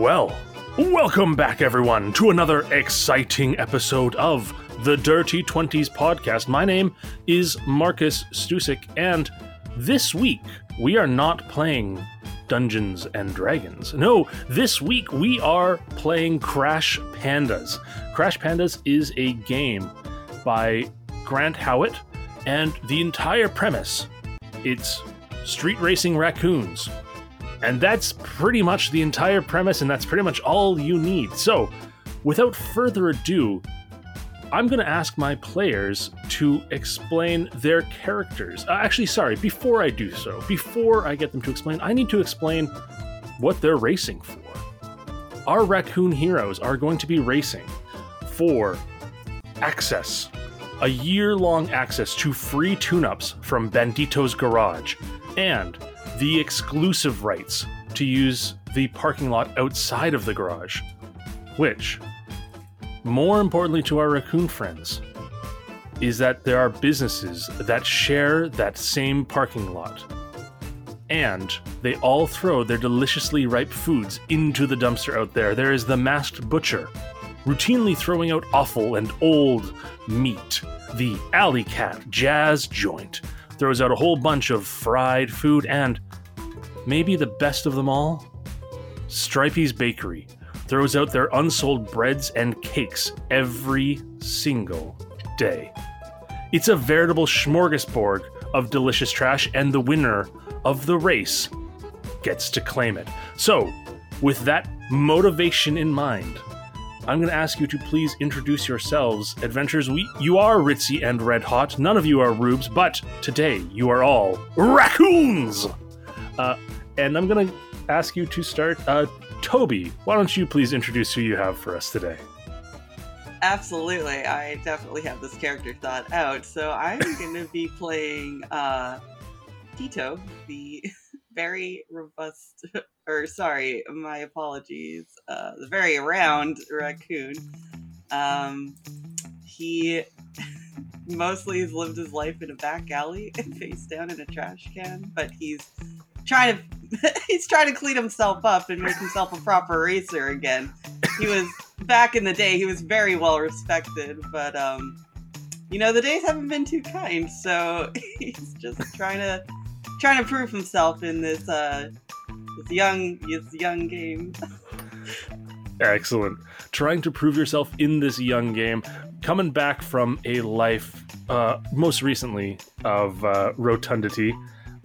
Well, welcome back, everyone, to another exciting episode of the Dirty Twenties podcast. My name is Marcus Stusik, and this week we are not playing Dungeons and Dragons. No, this week we are playing Crash Pandas. Crash Pandas is a game by Grant Howitt, and the entire premise it's street racing raccoons. And that's pretty much the entire premise, and that's pretty much all you need. So, without further ado, I'm going to ask my players to explain their characters. Uh, actually, sorry, before I do so, before I get them to explain, I need to explain what they're racing for. Our raccoon heroes are going to be racing for access, a year long access to free tune ups from Bandito's Garage, and the exclusive rights to use the parking lot outside of the garage. Which, more importantly to our raccoon friends, is that there are businesses that share that same parking lot. And they all throw their deliciously ripe foods into the dumpster out there. There is the masked butcher, routinely throwing out offal and old meat. The alley cat jazz joint throws out a whole bunch of fried food, and maybe the best of them all, Stripey's Bakery throws out their unsold breads and cakes every single day. It's a veritable smorgasbord of delicious trash, and the winner of the race gets to claim it. So, with that motivation in mind, I'm going to ask you to please introduce yourselves. Adventures, we you are ritzy and red hot. None of you are rubes, but today you are all raccoons. Uh, and I'm going to ask you to start. Uh, Toby, why don't you please introduce who you have for us today? Absolutely. I definitely have this character thought out. So I'm going to be playing uh, Tito, the very robust, or sorry, my apologies, uh, the very round raccoon. Um, he mostly has lived his life in a back alley and face down in a trash can, but he's trying to he's trying to clean himself up and make himself a proper racer again. He was back in the day. He was very well respected, but um, you know the days haven't been too kind. So he's just trying to trying to prove himself in this uh this young this young game. Excellent. Trying to prove yourself in this young game, coming back from a life, uh, most recently of uh, rotundity.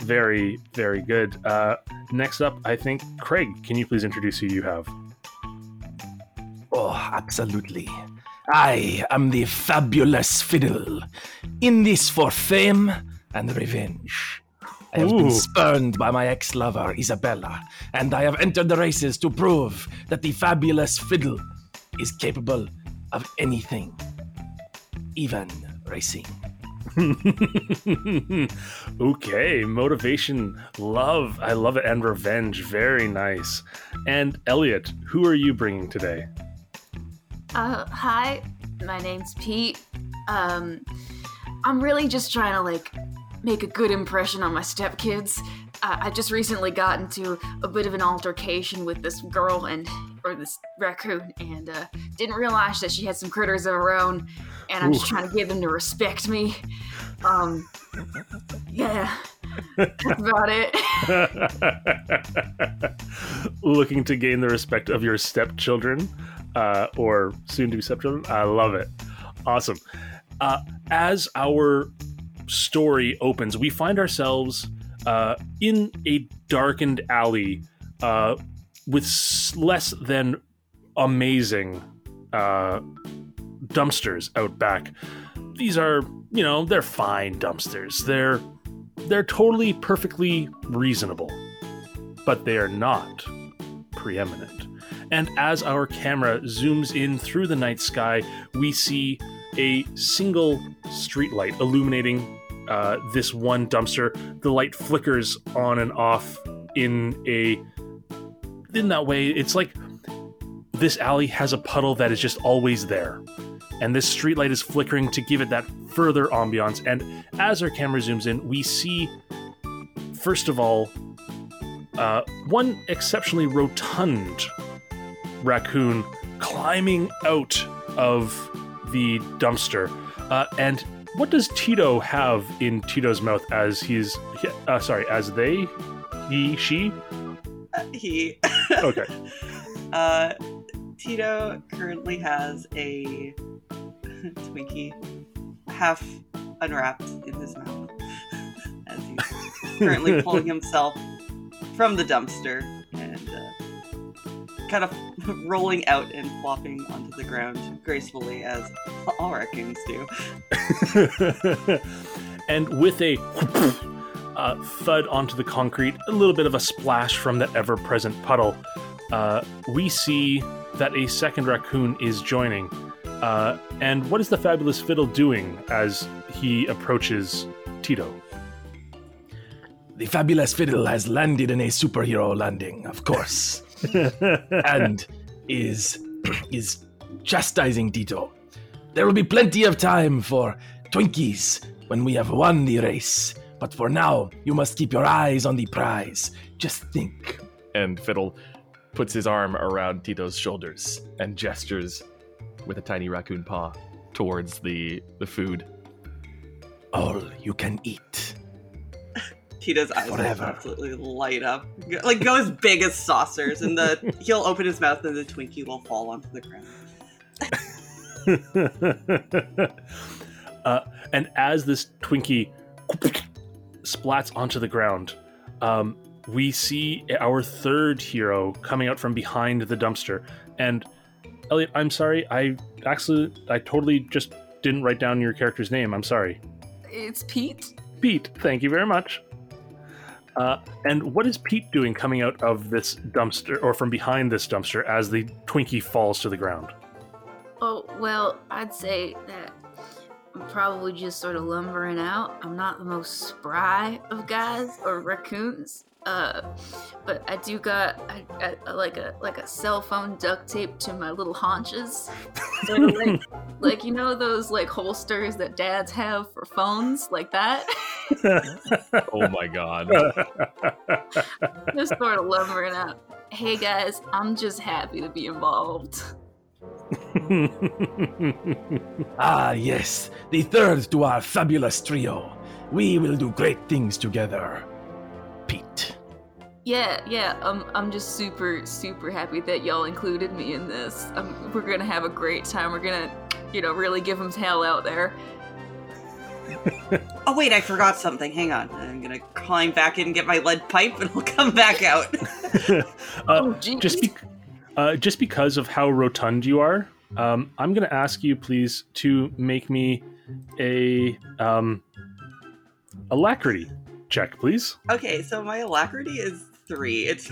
Very, very good. Uh, next up, I think, Craig, can you please introduce who you have? Oh, absolutely. I am the fabulous fiddle, in this for fame and revenge. I have Ooh. been spurned by my ex lover, Isabella, and I have entered the races to prove that the fabulous fiddle is capable of anything, even racing. okay, motivation, love. I love it. And revenge. Very nice. And Elliot, who are you bringing today? Uh, hi, my name's Pete. Um, I'm really just trying to like make a good impression on my stepkids. Uh, I just recently got into a bit of an altercation with this girl and or this raccoon, and uh, didn't realize that she had some critters of her own. And I'm just trying to get them to respect me. Um, yeah, that's about it. Looking to gain the respect of your stepchildren uh, or soon to be stepchildren. I love it. Awesome. Uh, as our story opens, we find ourselves uh, in a darkened alley uh, with less than amazing uh, dumpsters out back. These are, you know, they're fine dumpsters. They're they're totally perfectly reasonable, but they are not preeminent. And as our camera zooms in through the night sky, we see a single streetlight illuminating uh, this one dumpster. The light flickers on and off in a in that way. It's like this alley has a puddle that is just always there. And this streetlight is flickering to give it that further ambiance. And as our camera zooms in, we see, first of all, uh, one exceptionally rotund raccoon climbing out of the dumpster. Uh, and what does Tito have in Tito's mouth as he's uh, sorry, as they, he, she? He. Okay. uh, Tito currently has a Twinkie half unwrapped in his mouth as he's currently pulling himself from the dumpster and uh, kind of rolling out and flopping onto the ground gracefully as all raccoons do. and with a uh, thud onto the concrete, a little bit of a splash from the ever present puddle, uh, we see that a second raccoon is joining. Uh, and what is the fabulous fiddle doing as he approaches Tito? The fabulous fiddle has landed in a superhero landing, of course, and is is chastising Tito. There will be plenty of time for Twinkies when we have won the race, but for now, you must keep your eyes on the prize. Just think. And Fiddle puts his arm around Tito's shoulders and gestures with a tiny raccoon paw towards the the food. All you can eat. Tito's eyes will Forever. absolutely light up, like go as big as saucers, and the he'll open his mouth and the Twinkie will fall onto the ground. uh, and as this Twinkie splats onto the ground, um, we see our third hero coming out from behind the dumpster. And Elliot, I'm sorry, I actually, I totally just didn't write down your character's name. I'm sorry. It's Pete. Pete, thank you very much. Uh, and what is Pete doing coming out of this dumpster, or from behind this dumpster, as the Twinkie falls to the ground? Oh, well, I'd say that I'm probably just sort of lumbering out. I'm not the most spry of guys or raccoons. Uh, but I do got I, I, like a like a cell phone duct tape to my little haunches, sort of like, like you know those like holsters that dads have for phones, like that. Oh my god. just sort of lumbering out. Hey guys, I'm just happy to be involved. Ah, yes, the third to our fabulous trio. We will do great things together. Pete. Yeah, yeah, I'm, I'm just super, super happy that y'all included me in this. Um, we're gonna have a great time. We're gonna, you know, really give them hell out there. Oh wait, I forgot something. Hang on, I'm gonna climb back in and get my lead pipe, and I'll come back out. uh, Oh, jeez. just be- uh, just because of how rotund you are, um, I'm going to ask you, please, to make me a um, alacrity check, please. okay, so my alacrity is three. It's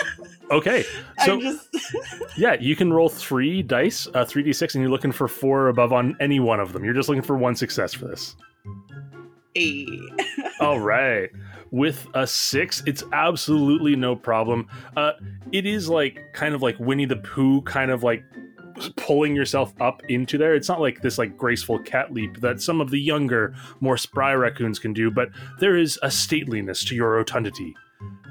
Okay, so just yeah, you can roll three dice, uh, three d six, and you're looking for four above on any one of them. You're just looking for one success for this. a All right. With a six, it's absolutely no problem. Uh, it is like kind of like Winnie the Pooh, kind of like pulling yourself up into there. It's not like this like graceful cat leap that some of the younger, more spry raccoons can do, but there is a stateliness to your rotundity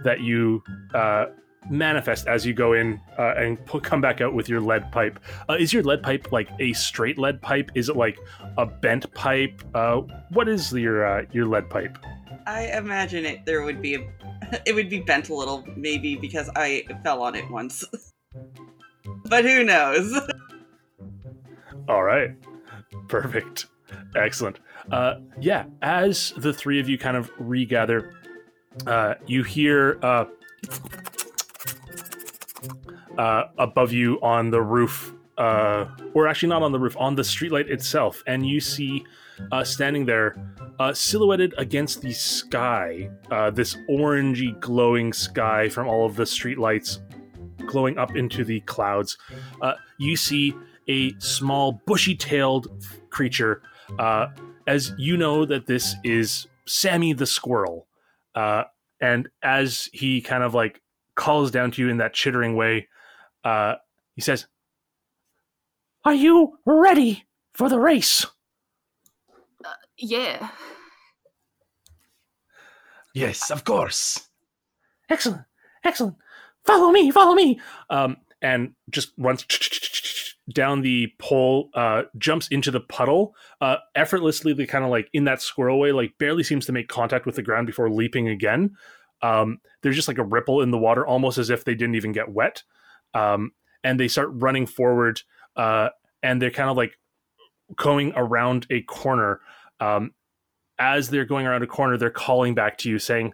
that you uh, manifest as you go in uh, and come back out with your lead pipe. Uh, is your lead pipe like a straight lead pipe? Is it like a bent pipe? Uh, what is your uh, your lead pipe? I imagine it there would be a it would be bent a little, maybe because I fell on it once. but who knows? All right. Perfect. Excellent. Uh, yeah, as the three of you kind of regather, uh, you hear uh, uh, above you on the roof, uh, or actually not on the roof, on the streetlight itself, and you see uh, standing there, uh, silhouetted against the sky, uh, this orangey glowing sky from all of the streetlights glowing up into the clouds. Uh, you see a small bushy-tailed creature uh, as you know that this is sammy the squirrel uh, and as he kind of like calls down to you in that chittering way uh, he says are you ready for the race Yeah. Yes, of course. excellent excellent follow me follow me um, and just runs down the pole, uh, jumps into the puddle, uh, effortlessly, they kind of like in that squirrel way, like barely seems to make contact with the ground before leaping again. Um, there's just like a ripple in the water, almost as if they didn't even get wet. Um, and they start running forward, uh, and they're kind of like going around a corner. Um, as they're going around a corner, they're calling back to you, saying,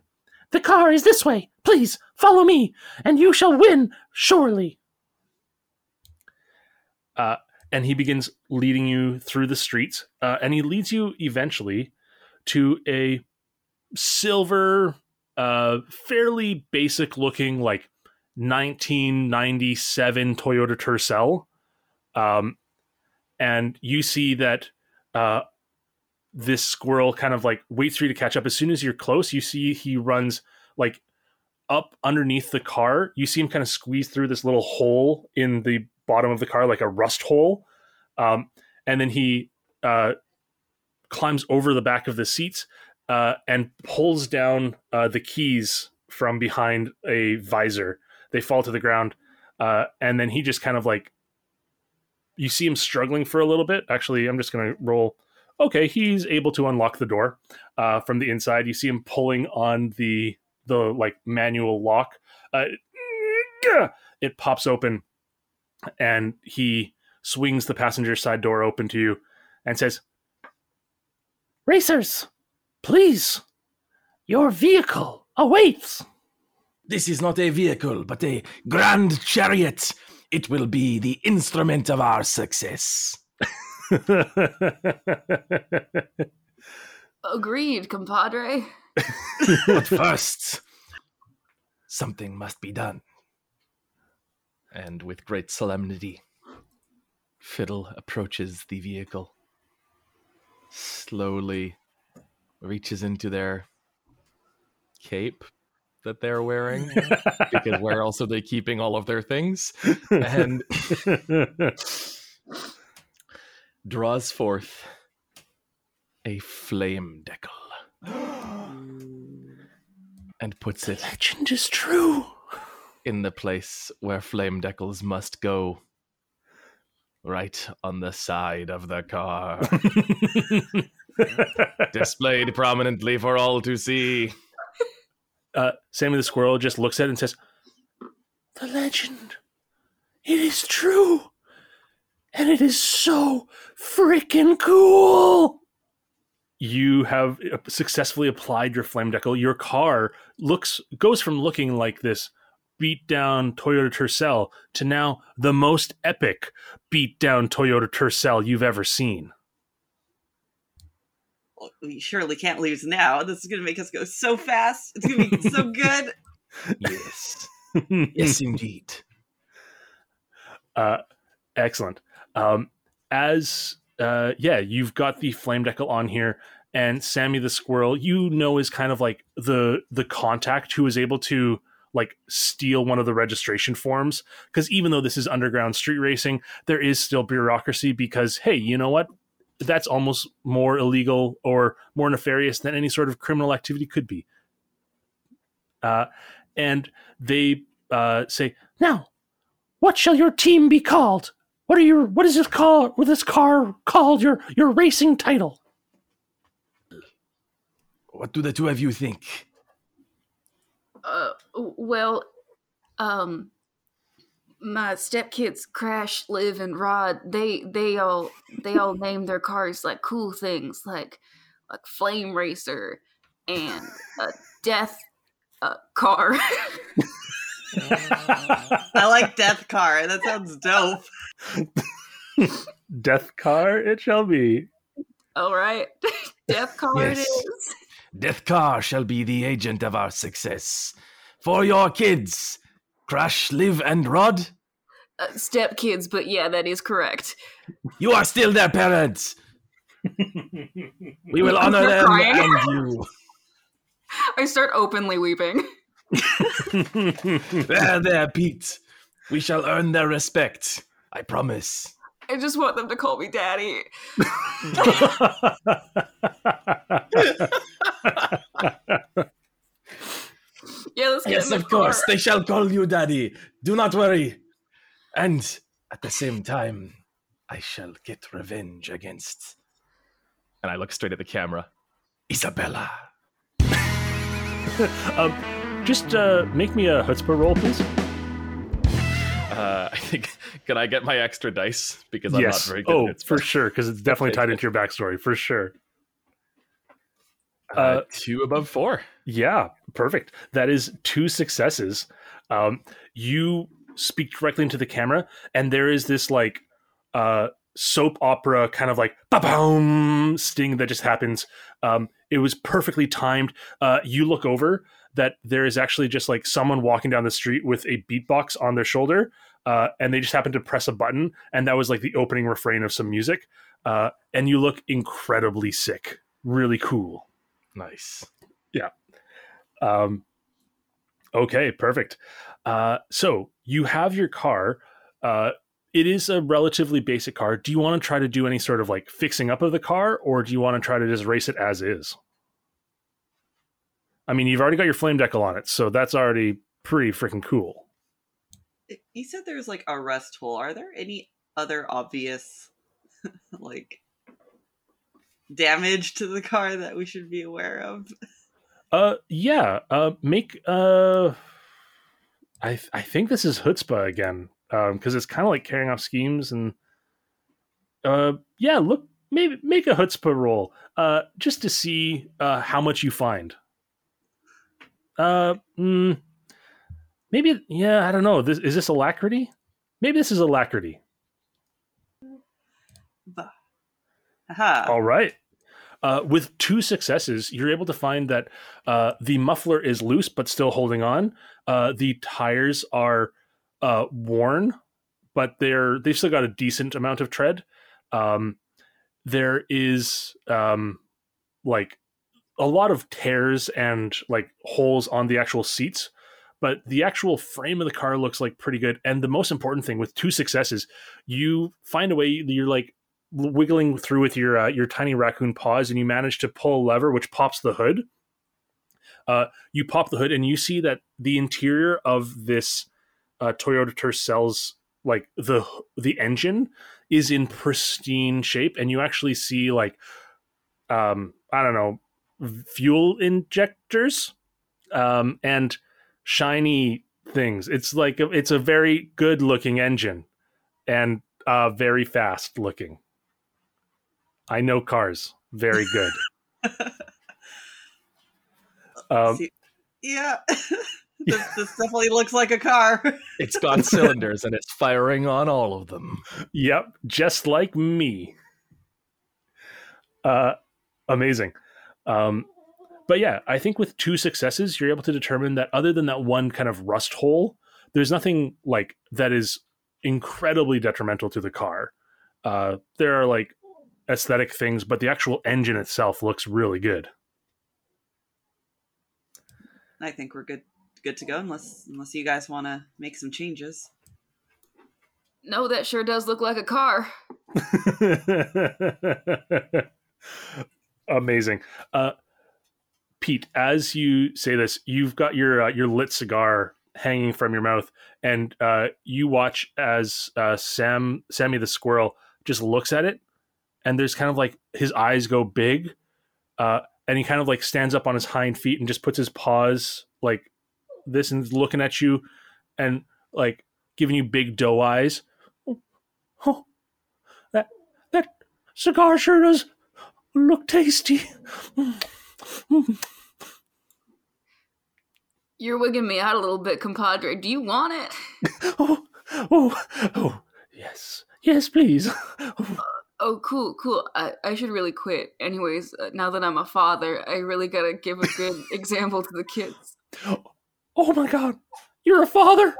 "The car is this way. Please follow me, and you shall win surely." Uh, and he begins leading you through the streets, uh, and he leads you eventually to a silver, uh, fairly basic looking, like 1997 Toyota Tercel. Um, and you see that uh, this squirrel kind of like waits for you to catch up. As soon as you're close, you see he runs like up underneath the car. You see him kind of squeeze through this little hole in the bottom of the car, like a rust hole. Um, and then he uh, climbs over the back of the seats uh, and pulls down uh, the keys from behind a visor. They fall to the ground. Uh, and then he just kind of like, you see him struggling for a little bit. Actually, I'm just going to roll. Okay, he's able to unlock the door uh, from the inside. You see him pulling on the the like manual lock. Uh, it pops open and he swings the passenger side door open to you and says, Racers, please, your vehicle awaits. This is not a vehicle, but a grand chariot. It will be the instrument of our success. Agreed, compadre. but first, something must be done. And with great solemnity, Fiddle approaches the vehicle, slowly reaches into their cape that they're wearing, because where else are they keeping all of their things? And draws forth a flame decal and puts it Legend is true. in the place where flame decals must go. Right on the side of the car. Displayed prominently for all to see. uh, Sammy the squirrel just looks at it and says, "The legend, it is true, and it is so freaking cool." You have uh, successfully applied your flame decal. Your car looks goes from looking like this beat down Toyota Tercel to now the most epic beat down Toyota Tercel you've ever seen. Well, we surely can't lose now. This is going to make us go so fast. It's going to be so good. Yes. yes, indeed. Uh, excellent. Um, as uh, yeah, you've got the flame decal on here, and Sammy the squirrel, you know, is kind of like the the contact who is able to like steal one of the registration forms. Because even though this is underground street racing, there is still bureaucracy. Because hey, you know what? That's almost more illegal or more nefarious than any sort of criminal activity could be. Uh, and they uh, say, "Now, what shall your team be called? What are your what is this call? What this car called? Your your racing title?" What do the two of you think? Uh, well, um, my stepkids Crash, Liv, and Rod. They they all they all named their cars like cool things, like like Flame Racer and a Death uh, Car. I like Death Car. That sounds dope. Death car, it shall be. all right, Death Car it Yes. is. Death Car shall be the agent of our success. For your kids, Crash, Live, and Rod, Uh, stepkids, but yeah, that is correct. you are still their parents. We will honor them crying. and you. I start openly weeping. There, there, Pete. We shall earn their respect. I promise. I just want them to call me daddy. Yeah, let's get Yes, in the of course. They shall call you daddy. Do not worry. And at the same time, I shall get revenge against And I look straight at the camera. Isabella. um, just uh, make me a chutzpah roll, please. Uh, I think can I get my extra dice because I'm yes. not very good oh, at it. for sure, because it's definitely tied into your backstory, for sure. Uh, uh, two above four. Yeah, perfect. That is two successes. Um, you speak directly into the camera, and there is this like uh, soap opera kind of like ba-boom sting that just happens. Um, it was perfectly timed. Uh, you look over that there is actually just like someone walking down the street with a beatbox on their shoulder, uh, and they just happen to press a button, and that was like the opening refrain of some music. Uh, and you look incredibly sick, really cool. Nice. Yeah. Um, okay, perfect. Uh, so you have your car. Uh, it is a relatively basic car. Do you want to try to do any sort of like fixing up of the car, or do you want to try to just race it as is? I mean, you've already got your flame decal on it, so that's already pretty freaking cool. You said there's like a rust hole. Are there any other obvious, like, damage to the car that we should be aware of? Uh, yeah. Uh, make uh, I th- I think this is chutzpah again. Um, because it's kind of like carrying off schemes and uh, yeah. Look, maybe make a chutzpah roll. Uh, just to see uh how much you find. Uh, mm, maybe yeah. I don't know. This is this alacrity? Maybe this is alacrity. Aha. All right. Uh, with two successes, you're able to find that uh, the muffler is loose but still holding on. Uh, the tires are uh, worn, but they're they've still got a decent amount of tread. Um, there is um, like a lot of tears and like holes on the actual seats, but the actual frame of the car looks like pretty good. And the most important thing, with two successes, you find a way. You're like wiggling through with your uh, your tiny raccoon paws, and you manage to pull a lever which pops the hood. Uh, you pop the hood, and you see that the interior of this uh, Toyota tercels like the the engine is in pristine shape, and you actually see like um, I don't know fuel injectors um, and shiny things. It's like a, it's a very good looking engine and uh, very fast looking. I know cars very good. um, yeah. this, this definitely looks like a car. It's got cylinders and it's firing on all of them. yep, just like me. Uh, amazing. Um, but yeah, I think with two successes, you're able to determine that other than that one kind of rust hole, there's nothing like that is incredibly detrimental to the car. Uh, there are like aesthetic things, but the actual engine itself looks really good. I think we're good good to go unless unless you guys want to make some changes. No, that sure does look like a car. Amazing. Uh, Pete, as you say this, you've got your uh, your lit cigar hanging from your mouth, and uh, you watch as uh, Sam Sammy the squirrel just looks at it, and there's kind of like his eyes go big, uh, and he kind of like stands up on his hind feet and just puts his paws like this and looking at you, and like giving you big doe eyes. Oh, oh, that that cigar sure does look tasty. You're wigging me out a little bit, compadre. Do you want it? oh, oh, oh, yes, yes, please. Oh, cool, cool. I, I should really quit. Anyways, uh, now that I'm a father, I really gotta give a good example to the kids. oh my god, you're a father.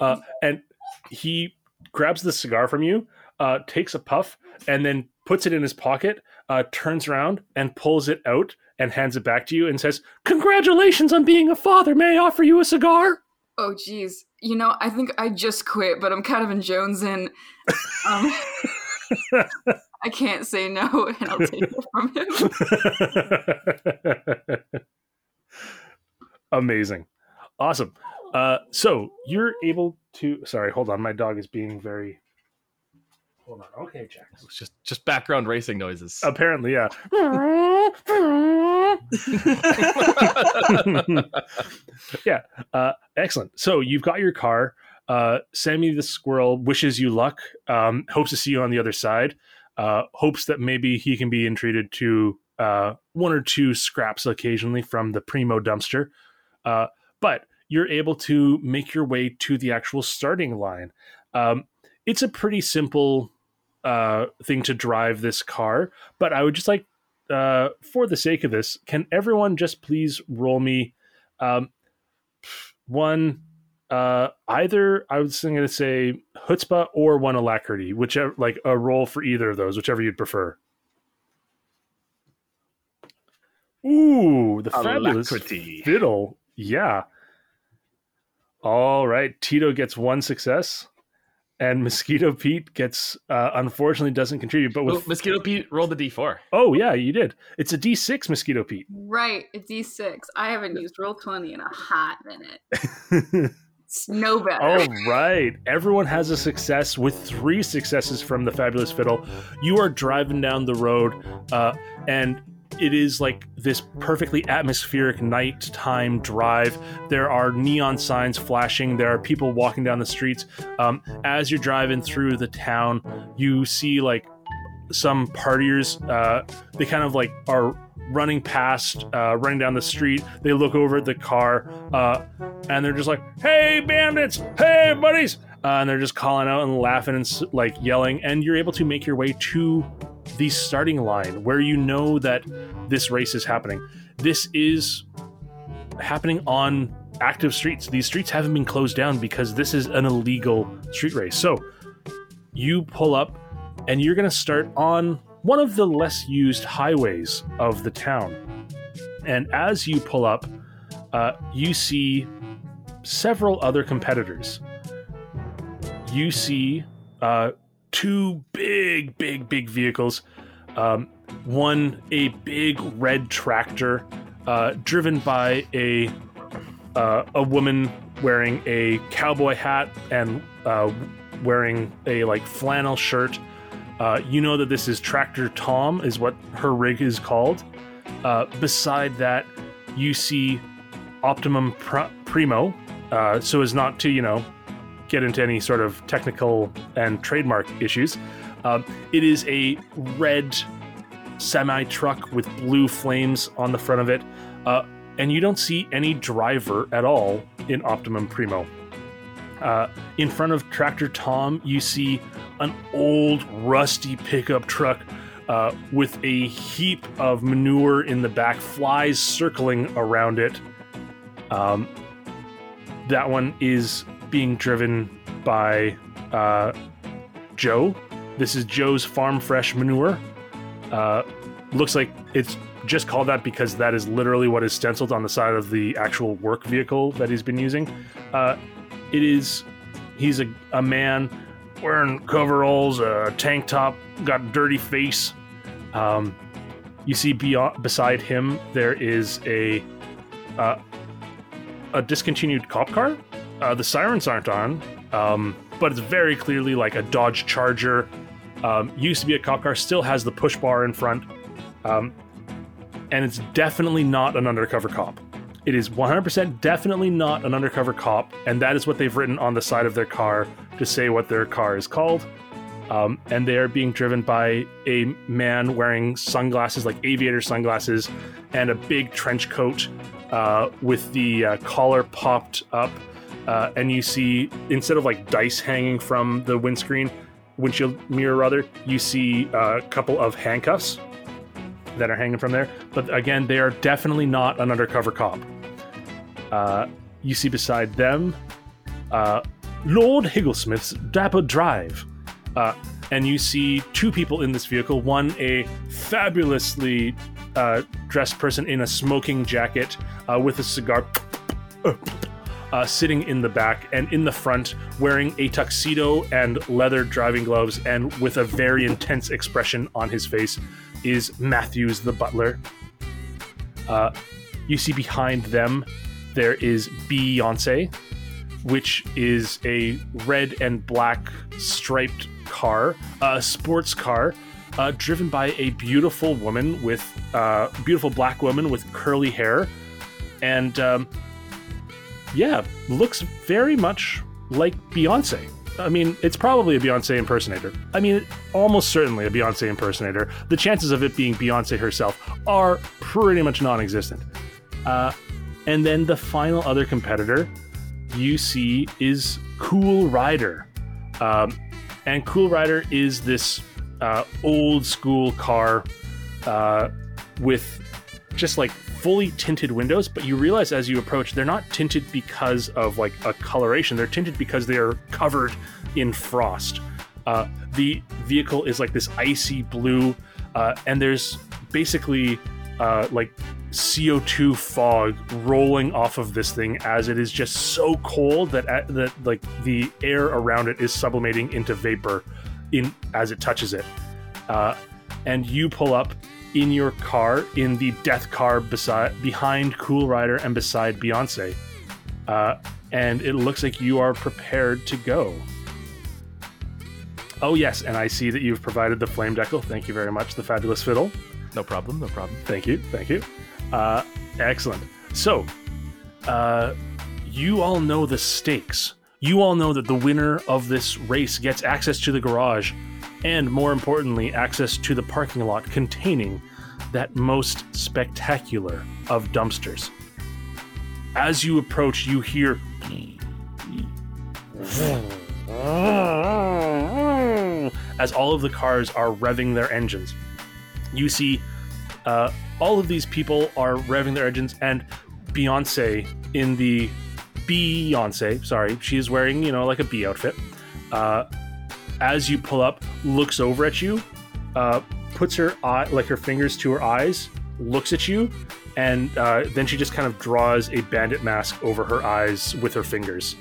Uh, and he grabs the cigar from you, uh, takes a puff, and then puts it in his pocket. Uh, turns around and pulls it out and hands it back to you and says, "Congratulations on being a father. May I offer you a cigar?" Oh, geez. You know, I think I just quit, but I'm kind of in Jonesing. Um, I can't say no, and I'll take it from him. Amazing. Awesome. Uh, so you're able to. Sorry, hold on. My dog is being very. Hold on. Okay, Jack. It's just just background racing noises. Apparently, yeah. yeah. Uh, excellent. So you've got your car. Uh, Sammy the squirrel wishes you luck. Um, hopes to see you on the other side. Uh, hopes that maybe he can be entreated to uh, one or two scraps occasionally from the primo dumpster. Uh, but you're able to make your way to the actual starting line. Um, it's a pretty simple uh, thing to drive this car, but I would just like, uh, for the sake of this, can everyone just please roll me um, one, uh, either I was going to say chutzpah or one alacrity, whichever, like a roll for either of those, whichever you'd prefer. Ooh, the fabulous Alacrity. fiddle. Yeah. All right. Tito gets one success, and Mosquito Pete gets uh, unfortunately doesn't contribute. But Well, with Mosquito Pete rolled the d4. oh yeah, you did. It's a D six Mosquito Pete. Right, a D6. I haven't used roll 20 in a hot minute. It's no better. All right. Everyone has a success with three successes from the Fabulous Fiddle. You are driving down the road, uh, and it is like this perfectly atmospheric nighttime drive. There are neon signs flashing. There are people walking down the streets. Um, as you're driving through the town, you see like some partiers. Uh, they kind of like are running past, uh, running down the street. They look over at the car, uh, and they're just like, "Hey, bandits! Hey, buddies!" Uh, and they're just calling out and laughing and like yelling. And you're able to make your way to the starting line where you know that this race is happening. This is happening on active streets. These streets haven't been closed down because this is an illegal street race. So you pull up and you're going to start on one of the less used highways of the town. And as you pull up, uh, you see several other competitors. You see uh, two big, big, big vehicles. Um, one, a big red tractor uh, driven by a uh, a woman wearing a cowboy hat and uh, wearing a like flannel shirt. Uh, you know that this is Tractor Tom, is what her rig is called. Uh, beside that, you see Optimum Pr- Primo, uh, so as not to you know get into any sort of technical and trademark issues. Um, it is a red semi truck with blue flames on the front of it, uh, and you don't see any driver at all in Optimum Primo. Uh, in front of Tractor Tom, you see an old, rusty pickup truck uh, with a heap of manure in the back, flies circling around it. Um, that one is being driven by uh, Joe. This is Joe's Farm Fresh Manure. Uh, looks like it's just called that because that is literally what is stenciled on the side of the actual work vehicle that he's been using. Uh, it is, he's a, a man wearing coveralls, a tank top, got a dirty face. Um, you see beyond, beside him there is a uh, a discontinued cop car. Uh, the sirens aren't on, um, but it's very clearly like a Dodge Charger. Um, used to be a cop car, still has the push bar in front, um, and it's definitely not an undercover cop. It is 100% definitely not an undercover cop, and that is what they've written on the side of their car to say what their car is called. Um, and they are being driven by a man wearing sunglasses, like aviator sunglasses, and a big trench coat uh, with the uh, collar popped up. Uh, and you see, instead of like dice hanging from the windscreen, windshield mirror rather, you see a couple of handcuffs that are hanging from there. But again, they are definitely not an undercover cop. Uh, you see beside them uh, Lord Higglesmith's Dapper Drive. Uh, and you see two people in this vehicle one, a fabulously uh, dressed person in a smoking jacket uh, with a cigar. Uh, sitting in the back and in the front, wearing a tuxedo and leather driving gloves, and with a very intense expression on his face, is Matthews the butler. Uh, you see behind them, there is Beyonce, which is a red and black striped car, a sports car, uh, driven by a beautiful woman with uh, beautiful black woman with curly hair, and um, yeah, looks very much like Beyonce. I mean, it's probably a Beyonce impersonator. I mean, almost certainly a Beyonce impersonator. The chances of it being Beyonce herself are pretty much non existent. Uh, and then the final other competitor you see is Cool Rider. Um, and Cool Rider is this uh, old school car uh, with just like fully tinted windows, but you realize as you approach, they're not tinted because of like a coloration. They're tinted because they are covered in frost. Uh, the vehicle is like this icy blue, uh, and there's basically uh, like CO2 fog rolling off of this thing as it is just so cold that uh, that like the air around it is sublimating into vapor in as it touches it. Uh, and you pull up in your car in the death car beside behind Cool Rider and beside Beyonce. Uh, and it looks like you are prepared to go. Oh yes, and I see that you've provided the flame decal. Thank you very much, the fabulous fiddle. No problem, no problem. Thank you, thank you. Uh, excellent. So, uh, you all know the stakes. You all know that the winner of this race gets access to the garage, and more importantly, access to the parking lot containing that most spectacular of dumpsters. As you approach, you hear. As all of the cars are revving their engines, you see uh, all of these people are revving their engines, and Beyonce in the Beyonce, sorry, she's wearing you know like a bee outfit. Uh, as you pull up, looks over at you, uh, puts her eye like her fingers to her eyes, looks at you, and uh, then she just kind of draws a bandit mask over her eyes with her fingers.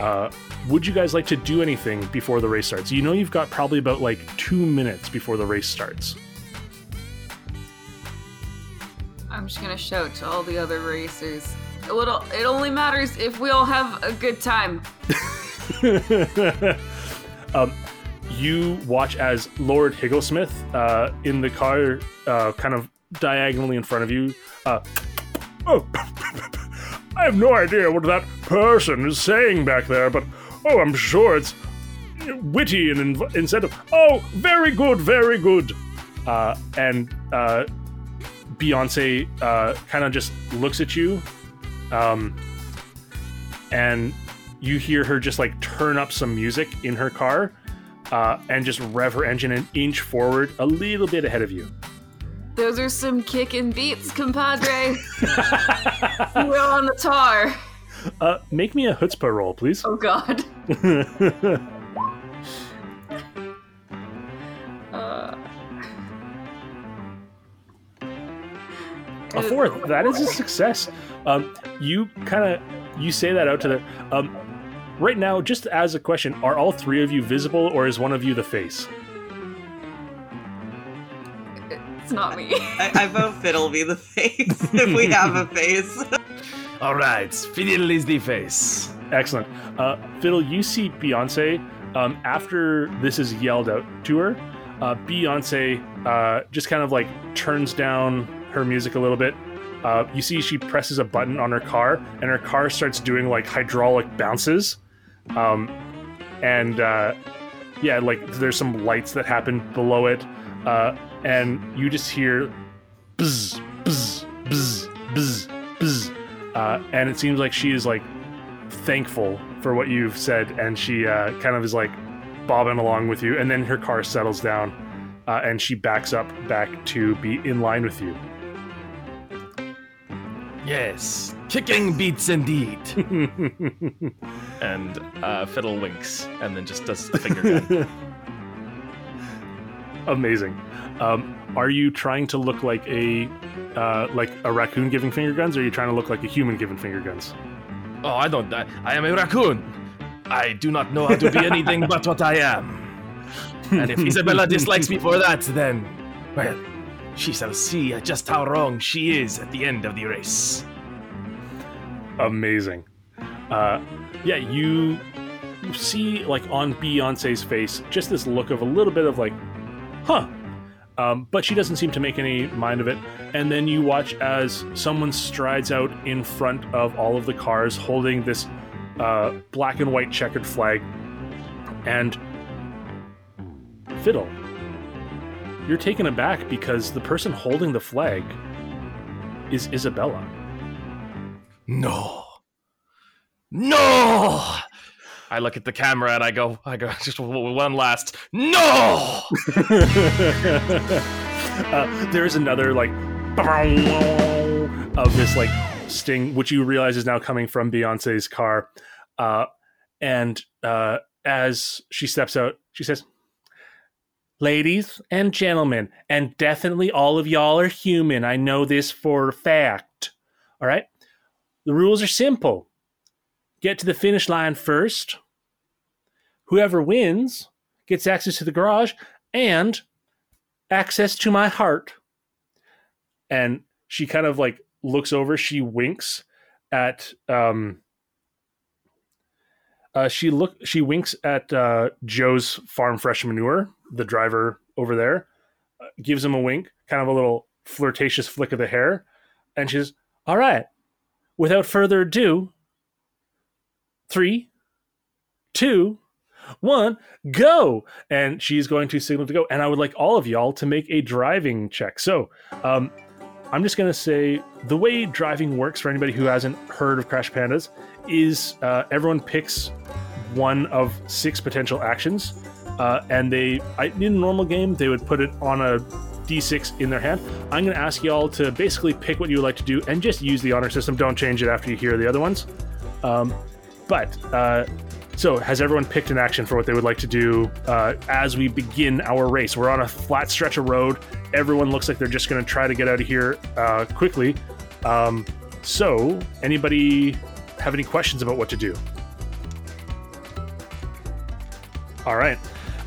Uh, would you guys like to do anything before the race starts? You know you've got probably about like two minutes before the race starts. I'm just gonna shout to all the other racers. It, would, it only matters if we all have a good time. um, you watch as Lord Higglesmith uh, in the car, uh, kind of diagonally in front of you. Uh, oh, I have no idea what that person is saying back there, but oh, I'm sure it's witty and inv- incentive. Oh, very good, very good. Uh, and uh, Beyonce uh, kind of just looks at you, um, and you hear her just like turn up some music in her car uh, and just rev her engine an inch forward, a little bit ahead of you. Those are some kicking beats, compadre. We're on the tar. Uh, make me a chutzpah roll, please. Oh God. uh, a fourth. That is a success. Um, you kind of you say that out to the. Um, right now, just as a question, are all three of you visible, or is one of you the face? It's not me. I, I vote Fiddle be the face if we have a face. All right, Fiddle is the face. Excellent. Uh, Fiddle, you see Beyonce um, after this is yelled out to her. Uh, Beyonce uh, just kind of like turns down her music a little bit. Uh, you see she presses a button on her car, and her car starts doing like hydraulic bounces. Um, and uh, yeah, like there's some lights that happen below it, uh, and you just hear buzz, buzz, buzz, buzz, buzz, uh, and it seems like she is like thankful for what you've said, and she uh, kind of is like bobbing along with you, and then her car settles down, uh, and she backs up back to be in line with you. Yes, kicking beats indeed. And uh, Fiddle winks and then just does the finger gun. Amazing. Um, are you trying to look like a uh, like a raccoon giving finger guns, or are you trying to look like a human giving finger guns? oh, I don't. I, I am a raccoon. I do not know how to be anything but what I am. And if Isabella dislikes me for that, then, well, she shall see just how wrong she is at the end of the race. Amazing. uh, yeah, you see like on Beyonce's face just this look of a little bit of like, huh. Um, but she doesn't seem to make any mind of it. And then you watch as someone strides out in front of all of the cars holding this uh, black and white checkered flag. And Fiddle, you're taken aback because the person holding the flag is Isabella. No. No. I look at the camera and I go, I go, just one last, no. uh, there's another like of this like sting, which you realize is now coming from Beyonce's car. Uh, and uh, as she steps out, she says, Ladies and gentlemen, and definitely all of y'all are human. I know this for a fact. All right? The rules are simple get to the finish line first. Whoever wins gets access to the garage and access to my heart. And she kind of like looks over, she winks at um uh, she look she winks at uh, Joe's farm fresh manure, the driver over there, uh, gives him a wink, kind of a little flirtatious flick of the hair, and she's all right. Without further ado, three, two, one, go! And she's going to signal to go. And I would like all of y'all to make a driving check. So, um, I'm just going to say the way driving works for anybody who hasn't heard of Crash Pandas is uh, everyone picks one of six potential actions. Uh, and they, I, in a normal game, they would put it on a d6 in their hand. I'm going to ask y'all to basically pick what you would like to do and just use the honor system. Don't change it after you hear the other ones. Um, but uh, so, has everyone picked an action for what they would like to do uh, as we begin our race? We're on a flat stretch of road. Everyone looks like they're just going to try to get out of here uh, quickly. Um, so, anybody have any questions about what to do? All right.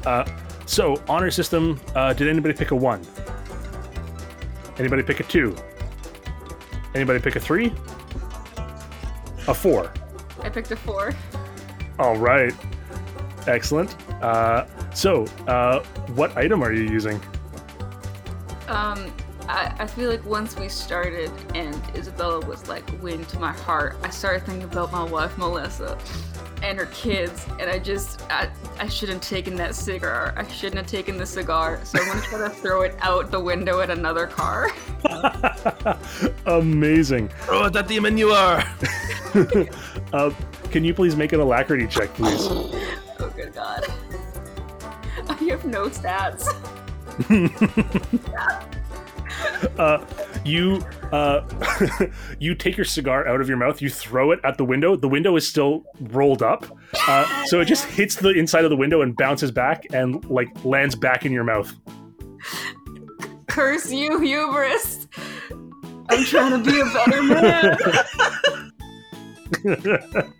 Uh, so, honor system. Uh, did anybody pick a one? Anybody pick a two? Anybody pick a three? A four. I picked a four. All right. Excellent. Uh, so, uh, what item are you using? Um, I, I feel like once we started and Isabella was like win to my heart, I started thinking about my wife Melissa and her kids, and I just I, I shouldn't have taken that cigar. I shouldn't have taken the cigar, so I'm gonna try to throw it out the window at another car. Amazing. Throw it at the manure. Uh, can you please make an alacrity check, please? Oh good god. I have no stats. Uh, you uh, you take your cigar out of your mouth. You throw it at the window. The window is still rolled up, uh, so it just hits the inside of the window and bounces back and like lands back in your mouth. Curse you, hubris! I'm trying to be a better man.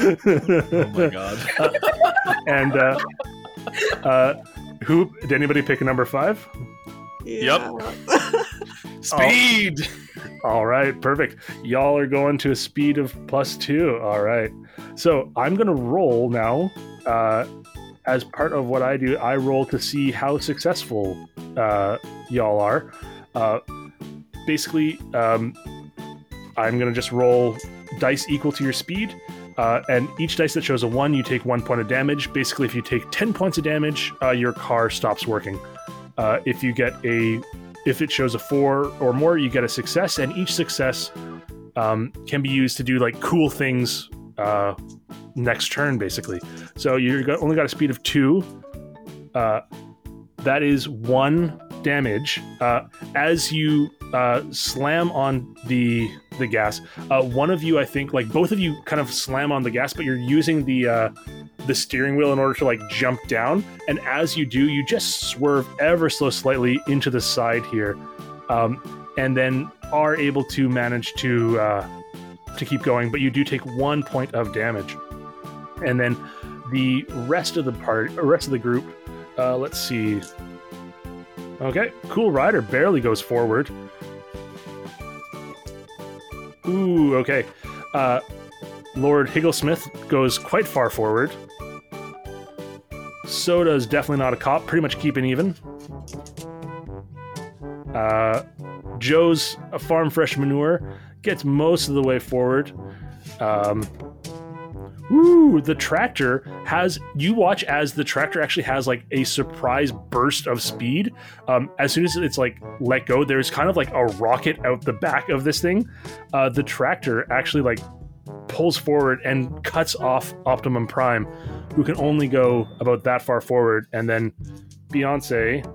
oh my god. and uh, uh, who did anybody pick a number five? Yeah. Speed. All right, perfect. Y'all are going to a speed of plus two. All right. So I'm going to roll now. Uh, as part of what I do, I roll to see how successful uh, y'all are. Uh, basically, um, I'm going to just roll dice equal to your speed. Uh, and each dice that shows a one, you take one point of damage. Basically, if you take 10 points of damage, uh, your car stops working. Uh, if you get a if it shows a four or more, you get a success, and each success um, can be used to do like cool things uh, next turn, basically. So you only got a speed of two. Uh, that is one damage. Uh, as you uh, slam on the the gas, uh, one of you, I think, like both of you, kind of slam on the gas, but you're using the uh, the steering wheel in order to like jump down. And as you do, you just swerve ever so slightly into the side here, um, and then are able to manage to uh, to keep going. But you do take one point of damage, and then the rest of the part, rest of the group. Uh, let's see. Okay, cool rider barely goes forward. Ooh, okay. Uh, Lord Higglesmith goes quite far forward. Soda's definitely not a cop, pretty much keeping even. Uh, Joe's a farm fresh manure gets most of the way forward. Um, Ooh, the tractor has you watch as the tractor actually has like a surprise burst of speed. Um, as soon as it's like let go, there's kind of like a rocket out the back of this thing. Uh, the tractor actually like pulls forward and cuts off Optimum Prime, who can only go about that far forward, and then Beyonce.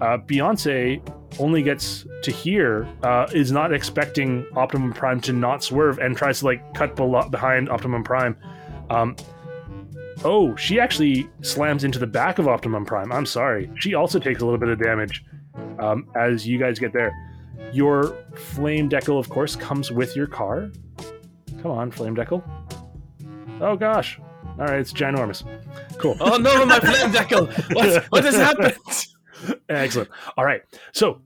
Uh, Beyonce only gets to here uh, is not expecting Optimum Prime to not swerve and tries to like cut behind Optimum Prime. Um, oh, she actually slams into the back of Optimum Prime. I'm sorry. She also takes a little bit of damage um, as you guys get there. Your Flame Decal, of course, comes with your car. Come on, Flame Decal. Oh gosh. All right, it's ginormous. Cool. Oh no, my flame decal! What what has happened? Excellent. All right. So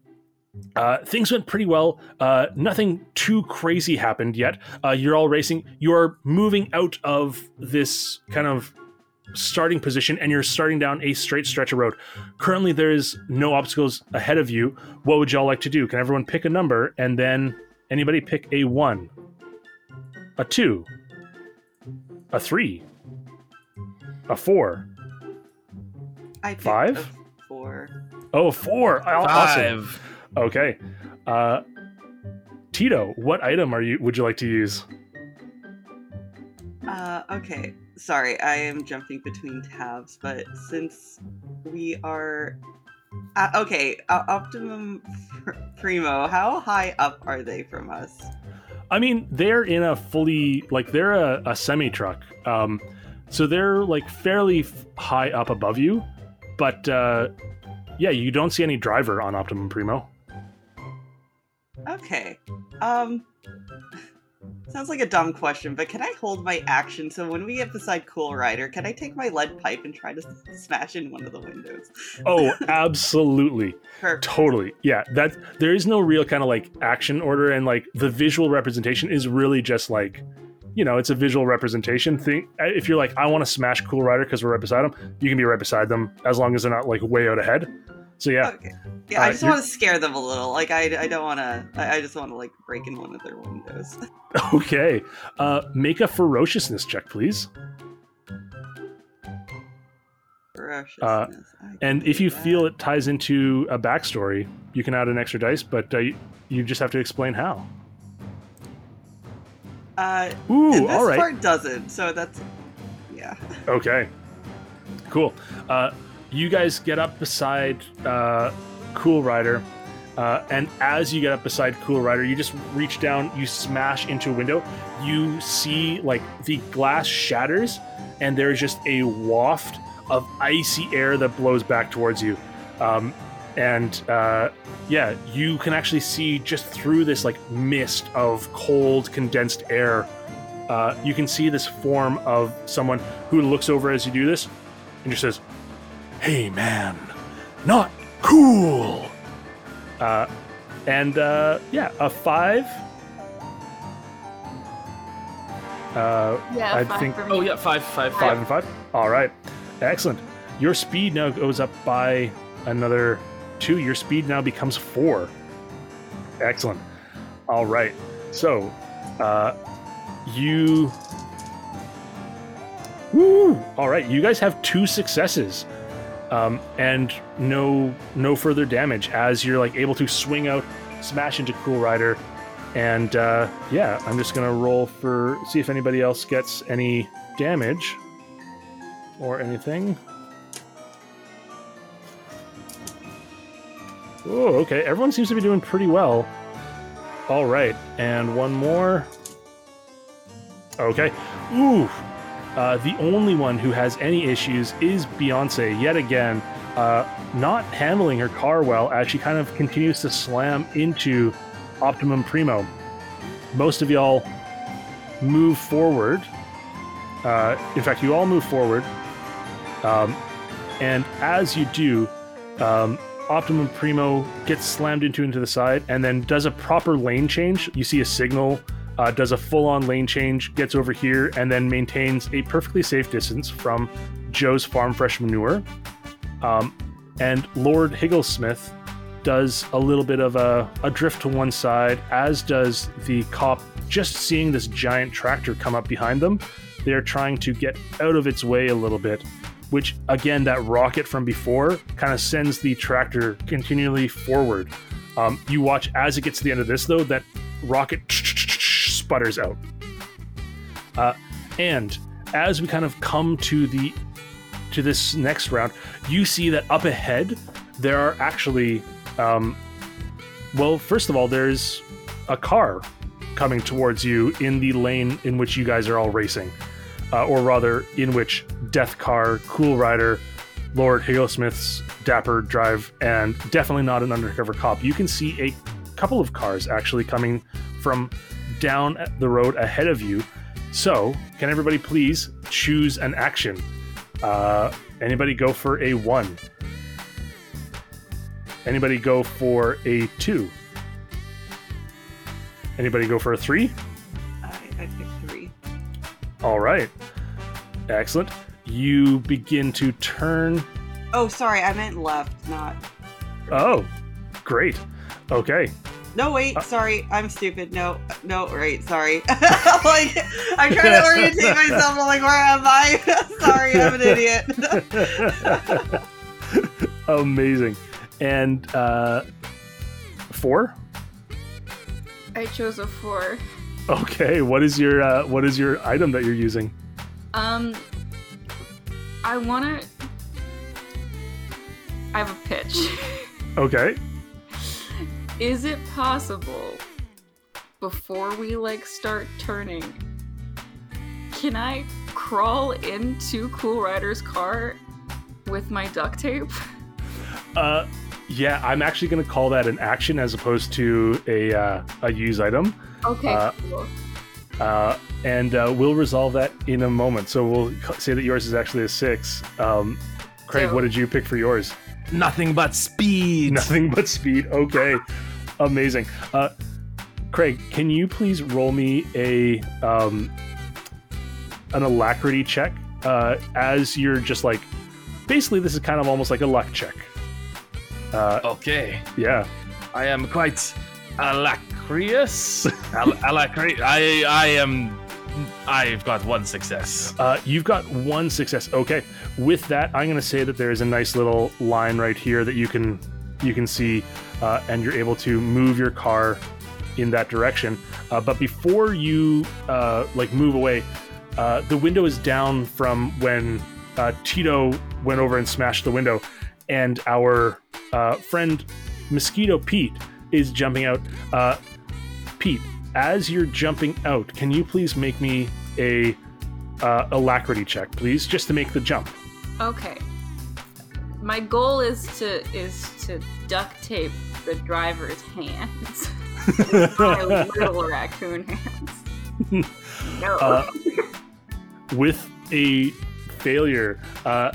uh, things went pretty well. Uh, nothing too crazy happened yet. Uh, you're all racing. You're moving out of this kind of starting position and you're starting down a straight stretch of road. Currently, there is no obstacles ahead of you. What would y'all like to do? Can everyone pick a number and then anybody pick a one, a two, a three, a four? I Five? A four. Oh, a four. Aw- Awesome. Okay. Uh, Tito, what item are you? Would you like to use? Uh, okay. Sorry, I am jumping between tabs, but since we are. Uh, okay, uh, Optimum Pr- Primo, how high up are they from us? I mean, they're in a fully like they're a, a semi truck, um, so they're like fairly f- high up above you, but uh, yeah, you don't see any driver on Optimum Primo. Okay. Um. Sounds like a dumb question, but can I hold my action so when we get beside Cool Rider, can I take my lead pipe and try to smash in one of the windows? Oh, absolutely, Perfect. totally, yeah. That there is no real kind of like action order, and like the visual representation is really just like. You know, it's a visual representation thing. If you're like, I want to smash Cool Rider because we're right beside them, you can be right beside them as long as they're not like way out ahead. So yeah, Okay. Yeah, Uh, I just want to scare them a little. Like I, I don't want to. I, I just want to like break in one of their windows. Okay. Uh, make a ferociousness check, please. Ferociousness. Uh, And if you that. feel it ties into a backstory, you can add an extra dice, but uh, you- you just have to explain how. Uh, Ooh, and this all right. part doesn't. So that's yeah. Okay. Cool. Uh, you guys get up beside uh, Cool Rider, uh, and as you get up beside Cool Rider, you just reach down, you smash into a window. You see, like, the glass shatters, and there's just a waft of icy air that blows back towards you. Um, and uh, yeah, you can actually see just through this, like, mist of cold, condensed air. Uh, you can see this form of someone who looks over as you do this and just says, Hey man, not cool. Uh, and uh, yeah, a five. Uh, Yeah, I five think- for me. Oh yeah, five, five, five five. and five. All right, excellent. Your speed now goes up by another two. Your speed now becomes four. Excellent. All right. So, uh, you. Woo! All right, you guys have two successes, um, and no no further damage as you're like able to swing out, smash into Cool Rider, and uh, yeah, I'm just gonna roll for see if anybody else gets any damage or anything. Oh, okay. Everyone seems to be doing pretty well. All right, and one more. Okay. Ooh. Uh, the only one who has any issues is Beyonce yet again, uh, not handling her car well as she kind of continues to slam into Optimum Primo. Most of y'all move forward. Uh, in fact, you all move forward. Um, and as you do, um, Optimum Primo gets slammed into into the side and then does a proper lane change. You see a signal uh, does a full on lane change, gets over here, and then maintains a perfectly safe distance from Joe's farm fresh manure. Um, and Lord Higglesmith does a little bit of a, a drift to one side, as does the cop just seeing this giant tractor come up behind them. They're trying to get out of its way a little bit, which again, that rocket from before kind of sends the tractor continually forward. Um, you watch as it gets to the end of this, though, that rocket sputters out. Uh, and as we kind of come to the to this next round, you see that up ahead there are actually, um, well, first of all, there's a car coming towards you in the lane in which you guys are all racing, uh, or rather, in which Death Car, Cool Rider, Lord Higglesmith's Dapper Drive, and definitely not an undercover cop. You can see a couple of cars actually coming from down the road ahead of you. So, can everybody please choose an action? Uh, anybody go for a one? Anybody go for a two? Anybody go for a three? I, I three. All right. Excellent. You begin to turn. Oh, sorry, I meant left, not. Oh, great. Okay. No, wait, Uh, sorry, I'm stupid. No, no, right, sorry. like, I'm trying to orientate myself. I'm like, where am I? sorry, I'm an idiot. Amazing. And uh, four. I chose a four. Okay. What is your uh, what is your item that you're using? Um, I wanna. I have a pitch. Okay. Is it possible before we like start turning? Can I crawl into Cool Rider's car with my duct tape? Uh, yeah, I'm actually going to call that an action as opposed to a uh, a use item. Okay, Uh, cool. Uh, and uh, we'll resolve that in a moment. So we'll say that yours is actually a six. Um, Craig, So- what did you pick for yours? Nothing but speed. Nothing but speed. Okay, amazing. Uh, Craig, can you please roll me a um, an alacrity check uh, as you're just like basically this is kind of almost like a luck check. Uh, Okay, yeah. I am quite alacrious. Al- alacri- I I am. I've got one success. Uh, you've got one success. Okay. With that, I'm going to say that there is a nice little line right here that you can you can see, uh, and you're able to move your car in that direction. Uh, but before you uh, like move away, uh, the window is down from when uh, Tito went over and smashed the window, and our uh, friend Mosquito Pete is jumping out. Uh, Pete, as you're jumping out, can you please make me a uh, alacrity check, please, just to make the jump? Okay. My goal is to is to duct tape the driver's hands. My little raccoon hands. No. Uh, With a failure, uh,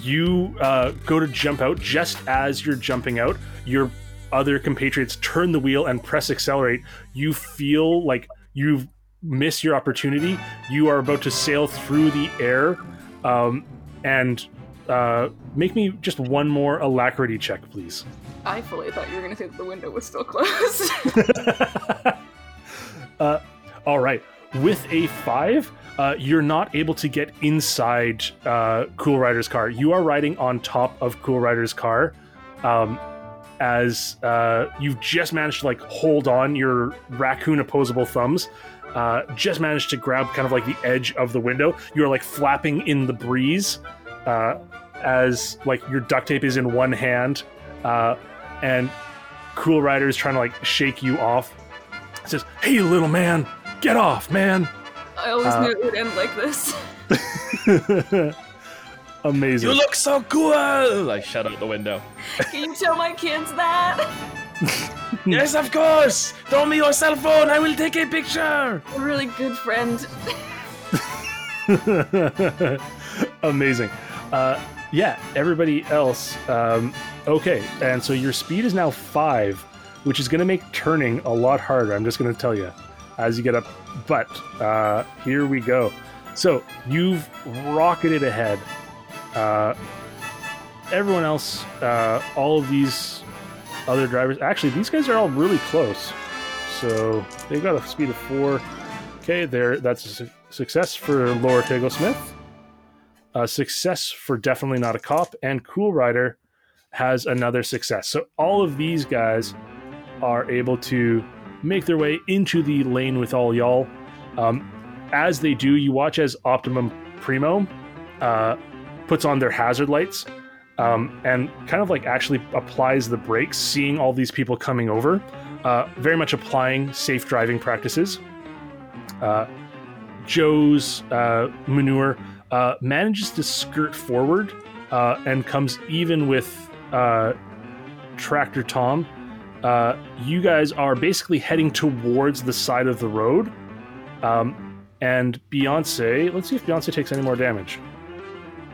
you uh, go to jump out just as you're jumping out. Your other compatriots turn the wheel and press accelerate. You feel like you've missed your opportunity. You are about to sail through the air, um, and uh, make me just one more alacrity check, please. I fully thought you were gonna say that the window was still closed. uh, all right. With a five, uh, you're not able to get inside uh, Cool Rider's car. You are riding on top of Cool Rider's car, um, as uh, you've just managed to like hold on your raccoon opposable thumbs. Uh, just managed to grab kind of like the edge of the window. You're like flapping in the breeze, uh, as like your duct tape is in one hand, uh, and Cool Rider is trying to like shake you off. It says, "Hey, little man, get off, man!" I always Uh, knew it would end like this. Amazing. You look so cool! I shout out the window. Can you tell my kids that? yes, of course. Throw me your cell phone. I will take a picture. A really good friend. Amazing. Uh, yeah, everybody else. Um, okay, and so your speed is now five, which is going to make turning a lot harder. I'm just going to tell you. as you get up. But uh, here we go. So you've rocketed ahead. Uh, everyone else, uh, all of these other drivers, actually, these guys are all really close. So they've got a speed of four. Okay, there. That's a su- success for Lord Higglesmith. A success for definitely not a cop, and Cool Rider has another success. So all of these guys are able to make their way into the lane with all y'all. Um, as they do, you watch as Optimum Primo uh, puts on their hazard lights um, and kind of like actually applies the brakes, seeing all these people coming over, uh, very much applying safe driving practices. Uh, Joe's uh, manure uh, manages to skirt forward uh, and comes even with uh, Tractor Tom. You guys are basically heading towards the side of the road. Um, and Beyonce, let's see if Beyonce takes any more damage.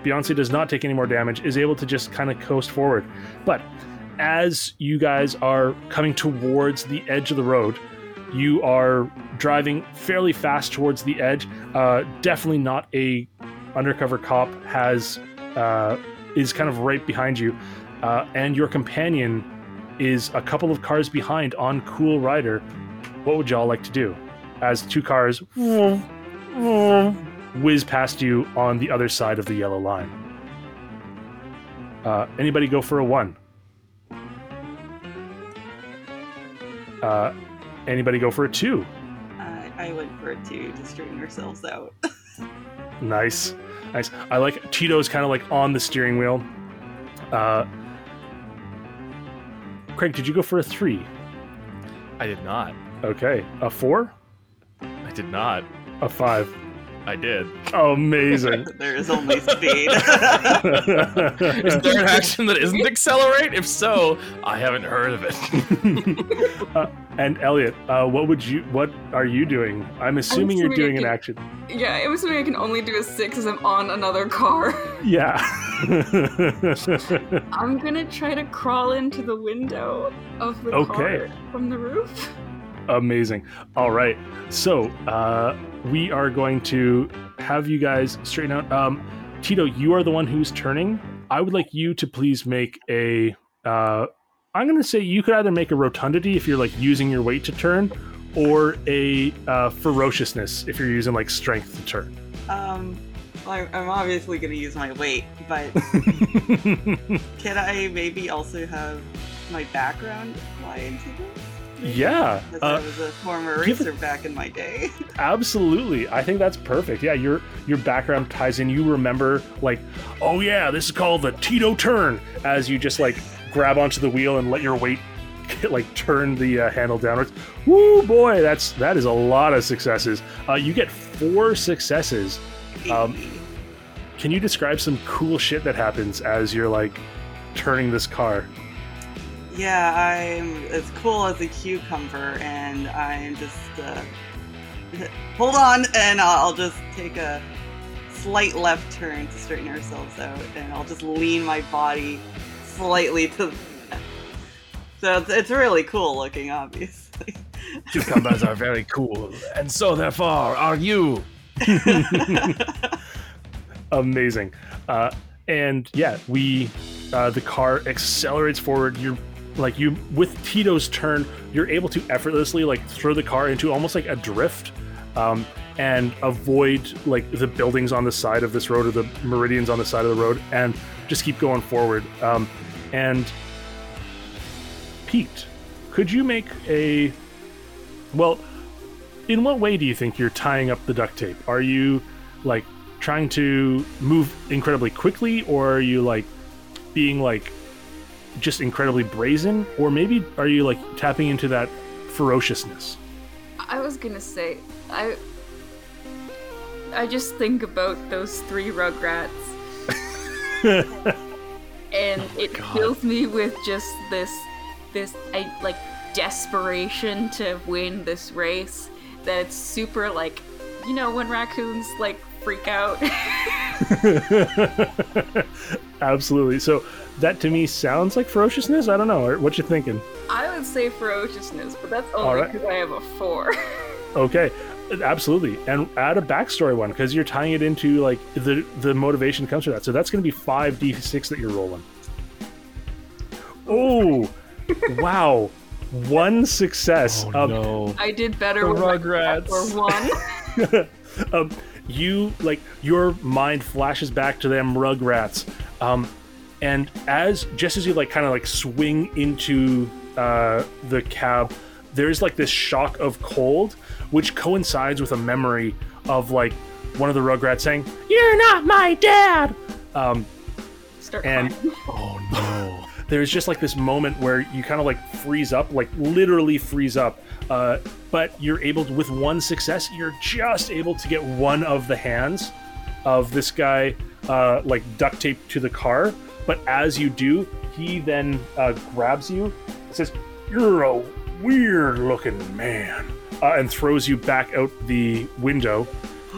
Beyonce does not take any more damage, is able to just kind of coast forward. But as you guys are coming towards the edge of the road, you are driving fairly fast towards the edge. Uh, definitely not a undercover cop has uh, is kind of right behind you, uh, and your companion is a couple of cars behind on Cool Rider. What would y'all like to do? As two cars whiz past you on the other side of the yellow line. Uh, anybody go for a one? Uh, anybody go for a two? I, I went for a two to straighten ourselves out. Nice, nice. I like Tito's kind of like on the steering wheel. Uh, Craig, did you go for a three? I did not. Okay, a four, I did not. a five. I did. Amazing. there is only speed. Is there an action that isn't accelerate? If so, I haven't heard of it. Uh, and Elliot, uh, what would you? What are you doing? I'm assuming you're doing I an action. Yeah, I'm assuming I can only do a six as I'm on another car. Yeah. I'm gonna try to crawl into the window of the Okay. car from the roof. Amazing. All right. So uh, we are going to have you guys straighten out. Um, Tito, you are the one who's turning. I would like you to please make a. Uh, I'm going to say you could either make a rotundity if you're like using your weight to turn, or a uh, ferociousness if you're using like strength to turn. um, well, I'm- I'm obviously going to use my weight, but can I maybe also have my background fly into this? Yeah. Uh, I was a former it- racer back in my day. Absolutely. I think that's perfect. Yeah, your your background ties in. You remember like, oh yeah, this is called the Tito turn as you just like grab onto the wheel and let your weight like turn the uh, handle downwards. Woo boy, that's that is a lot of successes. Uh, you get four successes. Um, Can you describe some cool shit that happens as you're like turning this car? Yeah, I'm as cool as a cucumber, and I'm just uh, hold on, and I'll just take a slight left turn to straighten ourselves out, and I'll just lean my body slightly to. the left. So it's, it's really cool looking, obviously. Cucumbers are very cool, and so therefore are you. amazing uh, and yeah we uh, the car accelerates forward you're like you with tito's turn you're able to effortlessly like throw the car into almost like a drift um, and avoid like the buildings on the side of this road or the meridians on the side of the road and just keep going forward. Um, and pete could you make a well in what way do you think you're tying up the duct tape? Are you like trying to move incredibly quickly or are you like being like just incredibly brazen or maybe are you like tapping into that ferociousness I was gonna say, I. I just think about those three Rugrats, and oh it fills me with just this, this, I like desperation to win this race. That it's super like, you know, when raccoons like freak out. absolutely so that to me sounds like ferociousness i don't know what you thinking I would say ferociousness, but that's All only right. because I have a four. Okay, absolutely, and add a backstory one because you're tying it into like the the motivation comes from that. So that's going to be five d six that you're rolling. Oh, wow! One success. Oh Um, no. I did better The with my Rugrats. or one. um, you like your mind flashes back to them rugrats um, and as just as you like kind of like swing into uh, the cab there's like this shock of cold which coincides with a memory of like one of the rugrats saying you're not my dad um, Start And- crying. Oh no. there's just like this moment where you kind of like freeze up, like literally freeze up. Uh, but you're able to, with one success, you're just able to get one of the hands of this guy, uh, like duct tape to the car. But as you do, he then uh, grabs you, says, "You're a weird looking man," uh, and throws you back out the window.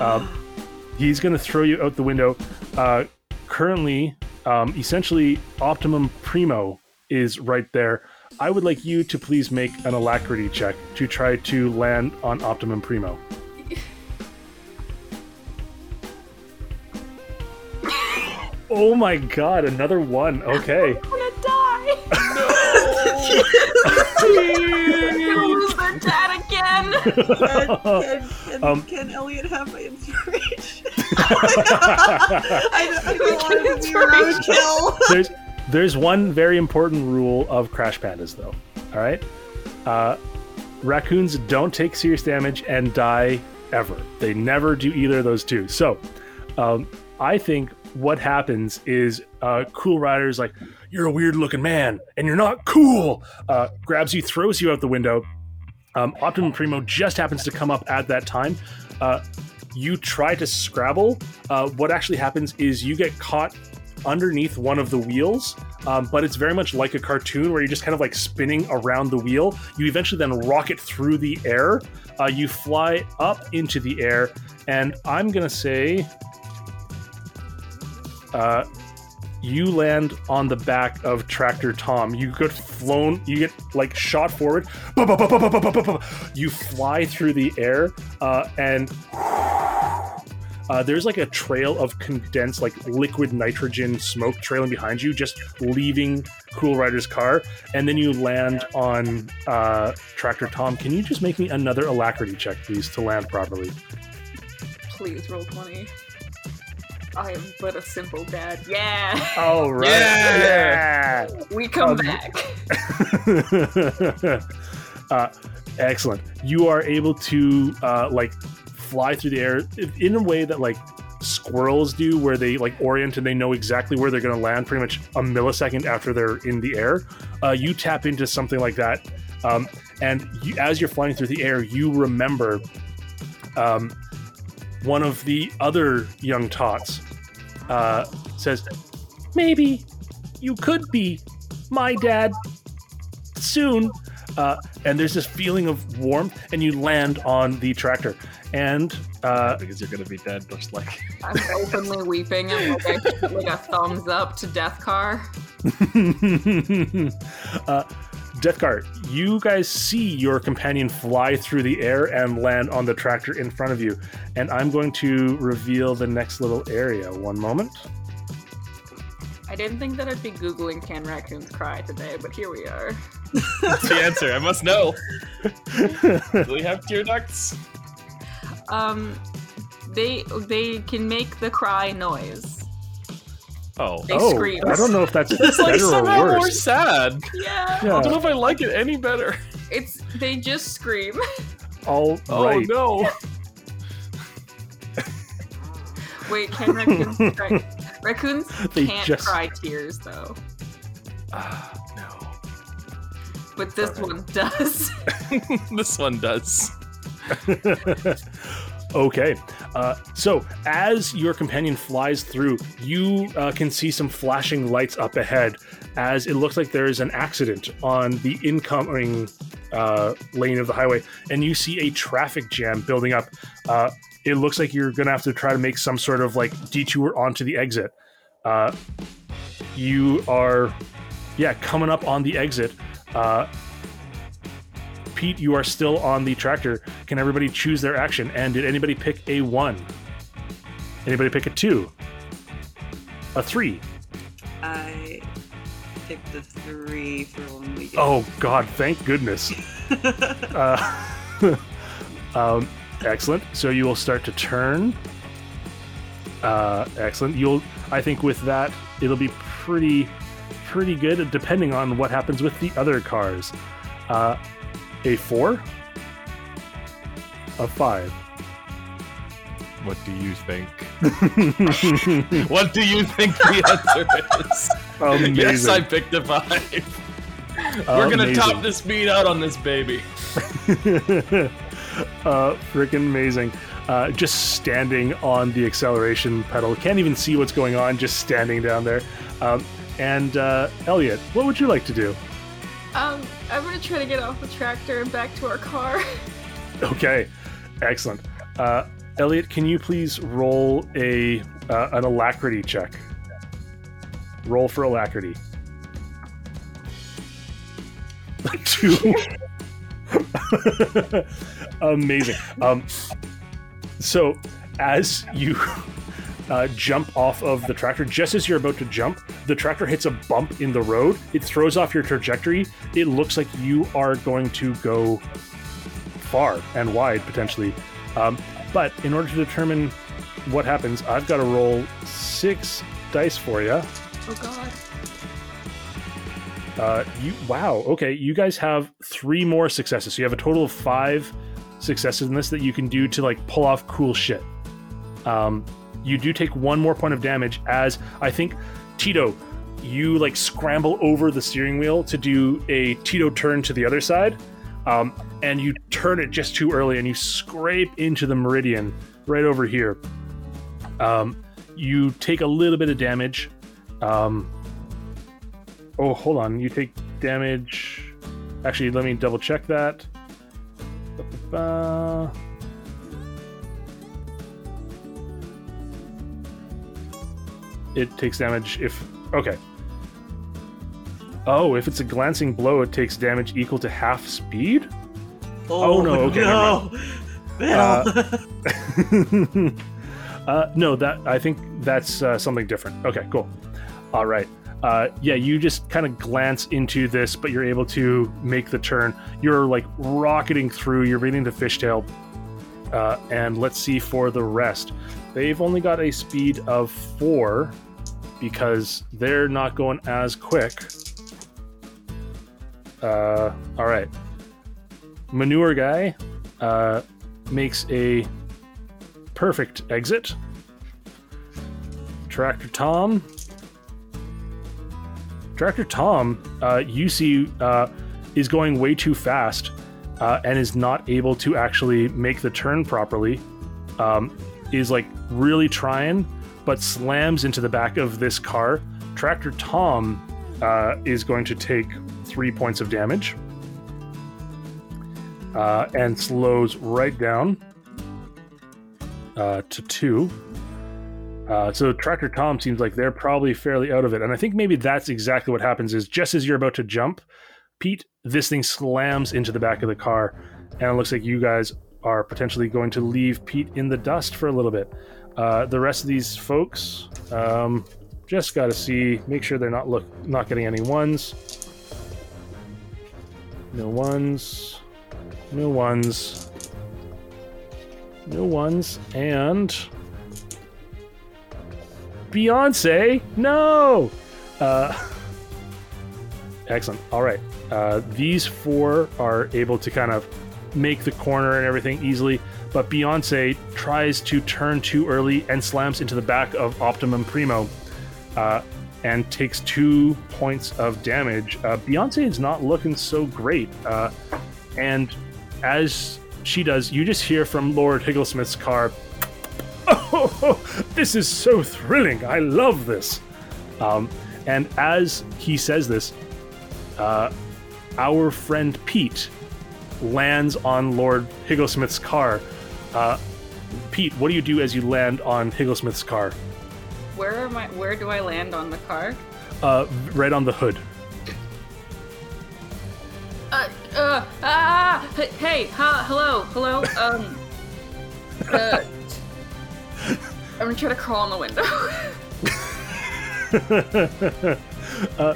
Um, he's going to throw you out the window. Uh, currently, um, essentially, Optimum Primo is right there. I would like you to please make an alacrity check to try to land on Optimum Primo. Oh my god, another one. Okay. I'm gonna die. Lose their dad again. Can, can, can, Um, can Elliot have my inspiration? I, don't- I don't want to be roadkill. there's there's one very important rule of Crash Pandas, though. All right, uh, raccoons don't take serious damage and die ever. They never do either of those two. So, um, I think what happens is uh, Cool Rider's like, "You're a weird looking man, and you're not cool." Uh, grabs you, throws you out the window. Um, Optimum Primo just happens to come up at that time. Uh, you try to scrabble. Uh, what actually happens is you get caught underneath one of the wheels, um, but it's very much like a cartoon where you're just kind of like spinning around the wheel. You eventually then rocket through the air. Uh, you fly up into the air, and I'm gonna say, uh, you land on the back of Tractor Tom. You get flown, you get like shot forward. You fly through the air, uh, and uh, there's like a trail of condensed, like liquid nitrogen smoke trailing behind you, just leaving Cool Rider's car. And then you land on uh, Tractor Tom. Can you just make me another alacrity check, please, to land properly? Please roll 20. I am but a simple dad. Yeah. All right. Yeah! We come Um, back. uh, excellent. You are able to uh, like fly through the air in a way that like squirrels do, where they like orient and they know exactly where they're going to land pretty much a millisecond after they're in the air. Uh, you tap into something like that, um, and you, as you're flying through the air, you remember um, one of the other young tots uh, says, "Maybe you could be my dad soon." Uh, and there's this feeling of warmth, and you land on the tractor. And uh, because you're gonna be dead, just like I'm openly weeping and like, I, like a thumbs up to Death Car. uh, Death Car, you guys see your companion fly through the air and land on the tractor in front of you. And I'm going to reveal the next little area. One moment. I didn't think that I'd be Googling can raccoons cry today, but here we are. that's the answer. I must know. Do we have tear ducts? Um, they they can make the cry noise. Oh, They oh, scream. I don't know if that's it's like better or somehow more sad. Yeah, Yeah. I don't know if I like it any better. it's they just scream. All Oh right. no! Wait, can raccoons cry? Raccoons can't just- cry tears though, Ah, no. but this one does. this one does. Okay. Uh, so, as your companion flies through, you uh, can see some flashing lights up ahead as it looks like there is an accident on the incoming uh, lane of the highway, and you see a traffic jam building up. Uh, it looks like you're going to have to try to make some sort of like detour onto the exit. Uh, you are, yeah, coming up on the exit. Pete, you are still on the tractor. Can everybody choose their action? And did anybody pick a one? Anybody pick a two? A three? I picked the three for when we get. Oh God! Thank goodness. uh, um, excellent. So you will start to turn. Uh, excellent. You'll. I think with that, it'll be pretty, pretty good. Depending on what happens with the other cars. Uh, a four. A five. What do you think? what do you think the answer is? Amazing. Yes, I picked a five. We're gonna top the speed out on this baby. uh, freaking amazing. Uh, just standing on the acceleration pedal. Can't even see what's going on, just standing down there. Um, and uh, Elliot, what would you like to do? Um, I'm gonna try to get off the tractor and back to our car. Okay, excellent. Uh, Elliot, can you please roll a uh, an alacrity check? Roll for alacrity. Two. Amazing. Um, so, as you uh, jump off of the tractor, just as you're about to jump, the tractor hits a bump in the road. It throws off your trajectory. It looks like you are going to go far and wide potentially. Um, but in order to determine what happens, I've got to roll six dice for you. Oh god. Uh, you wow. Okay, you guys have three more successes. So you have a total of five successes in this that you can do to like pull off cool shit. Um, you do take one more point of damage as I think Tito, you like scramble over the steering wheel to do a Tito turn to the other side, um, and you turn it just too early and you scrape into the meridian right over here. Um, you take a little bit of damage. Um, oh, hold on. You take damage. Actually, let me double check that. Ba-ba-ba. It takes damage if. Okay. Oh, if it's a glancing blow, it takes damage equal to half speed? Oh, no, okay, no. Bill. uh, no, that I think that's uh, something different. Okay, cool. All right. Uh, yeah, you just kind of glance into this, but you're able to make the turn. You're like rocketing through. You're reading the fishtail, uh, and let's see for the rest. They've only got a speed of four because they're not going as quick. Uh, all right. Manure guy uh, makes a perfect exit. Tractor Tom. Tractor Tom, uh, you see, uh, is going way too fast uh, and is not able to actually make the turn properly. Um, is like really trying, but slams into the back of this car. Tractor Tom uh, is going to take three points of damage uh, and slows right down uh, to two. Uh, so Tractor Tom seems like they're probably fairly out of it, and I think maybe that's exactly what happens. Is just as you're about to jump, Pete, this thing slams into the back of the car, and it looks like you guys are potentially going to leave Pete in the dust for a little bit. Uh, the rest of these folks, um, just got to see, make sure they're not look not getting any ones. No ones. No ones. No ones. And Beyonce. No. Uh, excellent. All right. Uh, these four are able to kind of make the corner and everything easily, but Beyonce tries to turn too early and slams into the back of Optimum Primo. Uh, and takes two points of damage. Uh, Beyonce is not looking so great. Uh, and as she does, you just hear from Lord Higglesmith's car, Oh, this is so thrilling. I love this. Um, and as he says this, uh, our friend Pete lands on Lord Higglesmith's car. Uh, Pete, what do you do as you land on Higglesmith's car? Where am I? Where do I land on the car? Uh, right on the hood. Uh, uh, ah, Hey, ha, hello, hello. Um, uh, I'm gonna try to crawl in the window. uh,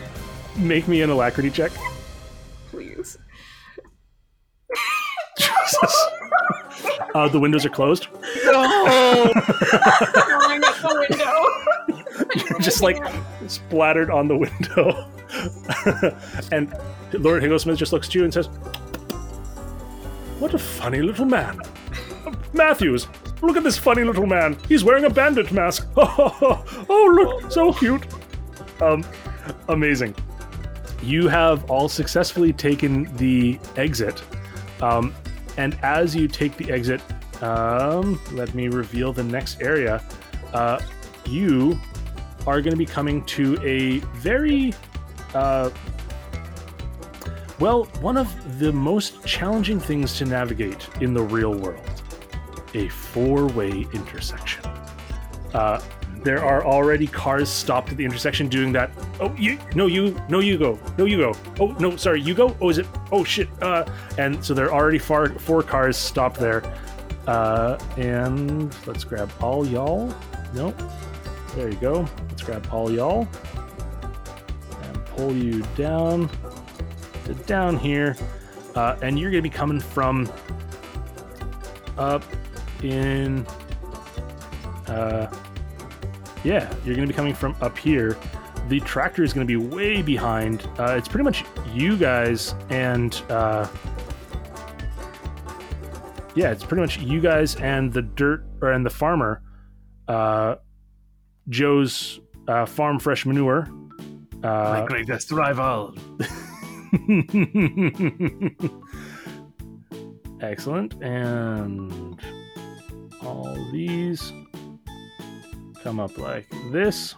make me an alacrity check. Jesus. Uh, the windows are closed. No! Crawling up the window. Just like splattered on the window. and Lord Higglesmith just looks at you and says, What a funny little man. Matthews, look at this funny little man. He's wearing a bandit mask. oh, look, so cute. Um, amazing. You have all successfully taken the exit. Um, and as you take the exit, um, let me reveal the next area. Uh, you are going to be coming to a very, uh, well, one of the most challenging things to navigate in the real world a four way intersection. Uh, there are already cars stopped at the intersection doing that. Oh, you no, you no, you go, no, you go. Oh no, sorry, you go. Oh, is it? Oh shit. Uh, and so there are already far, four cars stopped there. Uh, and let's grab all y'all. Nope. There you go. Let's grab all y'all and pull you down to down here. Uh, and you're gonna be coming from up in. Uh, yeah, you're going to be coming from up here. The tractor is going to be way behind. Uh, it's pretty much you guys and. Uh, yeah, it's pretty much you guys and the dirt or and the farmer, uh, Joe's uh, farm fresh manure. My Uh, greatest rival. Excellent. And all these come up like this.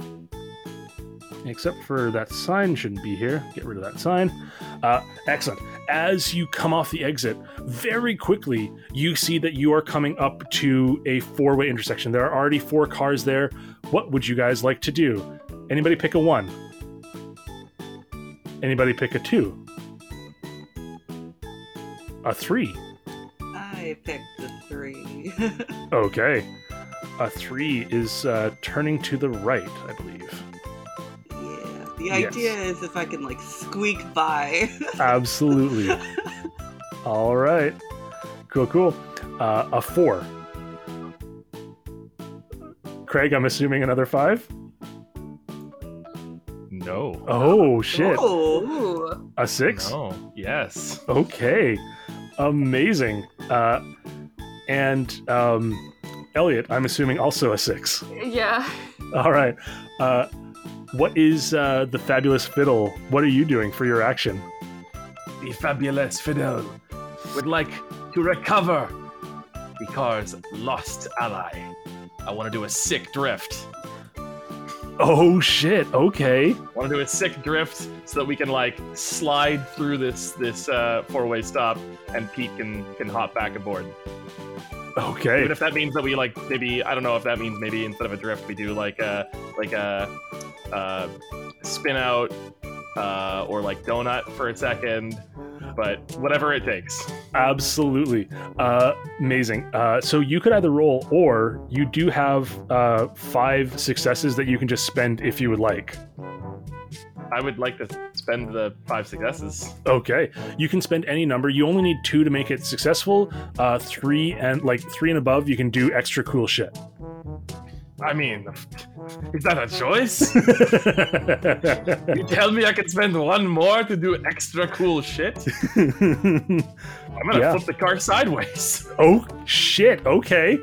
Except for that sign shouldn't be here. Get rid of that sign. Uh, excellent. As you come off the exit, very quickly you see that you are coming up to a four-way intersection. There are already four cars there. What would you guys like to do? Anybody pick a one? Anybody pick a two? A three? I picked the three. Okay. A three is uh, turning to the right, I believe. yeah. The Yes. idea is if I can like squeak by. Absolutely. All right. Cool, cool. Uh, a four. Craig, I'm assuming another five? No. Oh, shit. Oh. Ooh. A six? No. Yes. Okay. Amazing. Uh, and um, Elliot, I'm assuming also a six. Yeah. All right. Uh, what is uh, the fabulous fiddle? What are you doing for your action? The fabulous fiddle would like to recover the car's lost ally. I want to do a sick drift. Oh shit! Okay. I want to do a sick drift so that we can like slide through this this uh, four way stop, and Pete can can hop back aboard. Okay. Even if that means that we like maybe I don't know if that means maybe instead of a drift we do like a like a uh, spin out uh, or like donut for a second, but whatever it takes. Absolutely. Uh, amazing. Uh, so you could either roll, or you do have uh, five successes that you can just spend if you would like. I would like to spend the five successes. Okay. You can spend any number. You only need two to make it successful. Uh, three and like three and above, you can do extra cool shit. I mean, is that a choice? you tell me I can spend one more to do extra cool shit? I'm gonna Yeah. flip the car sideways. oh shit! Okay.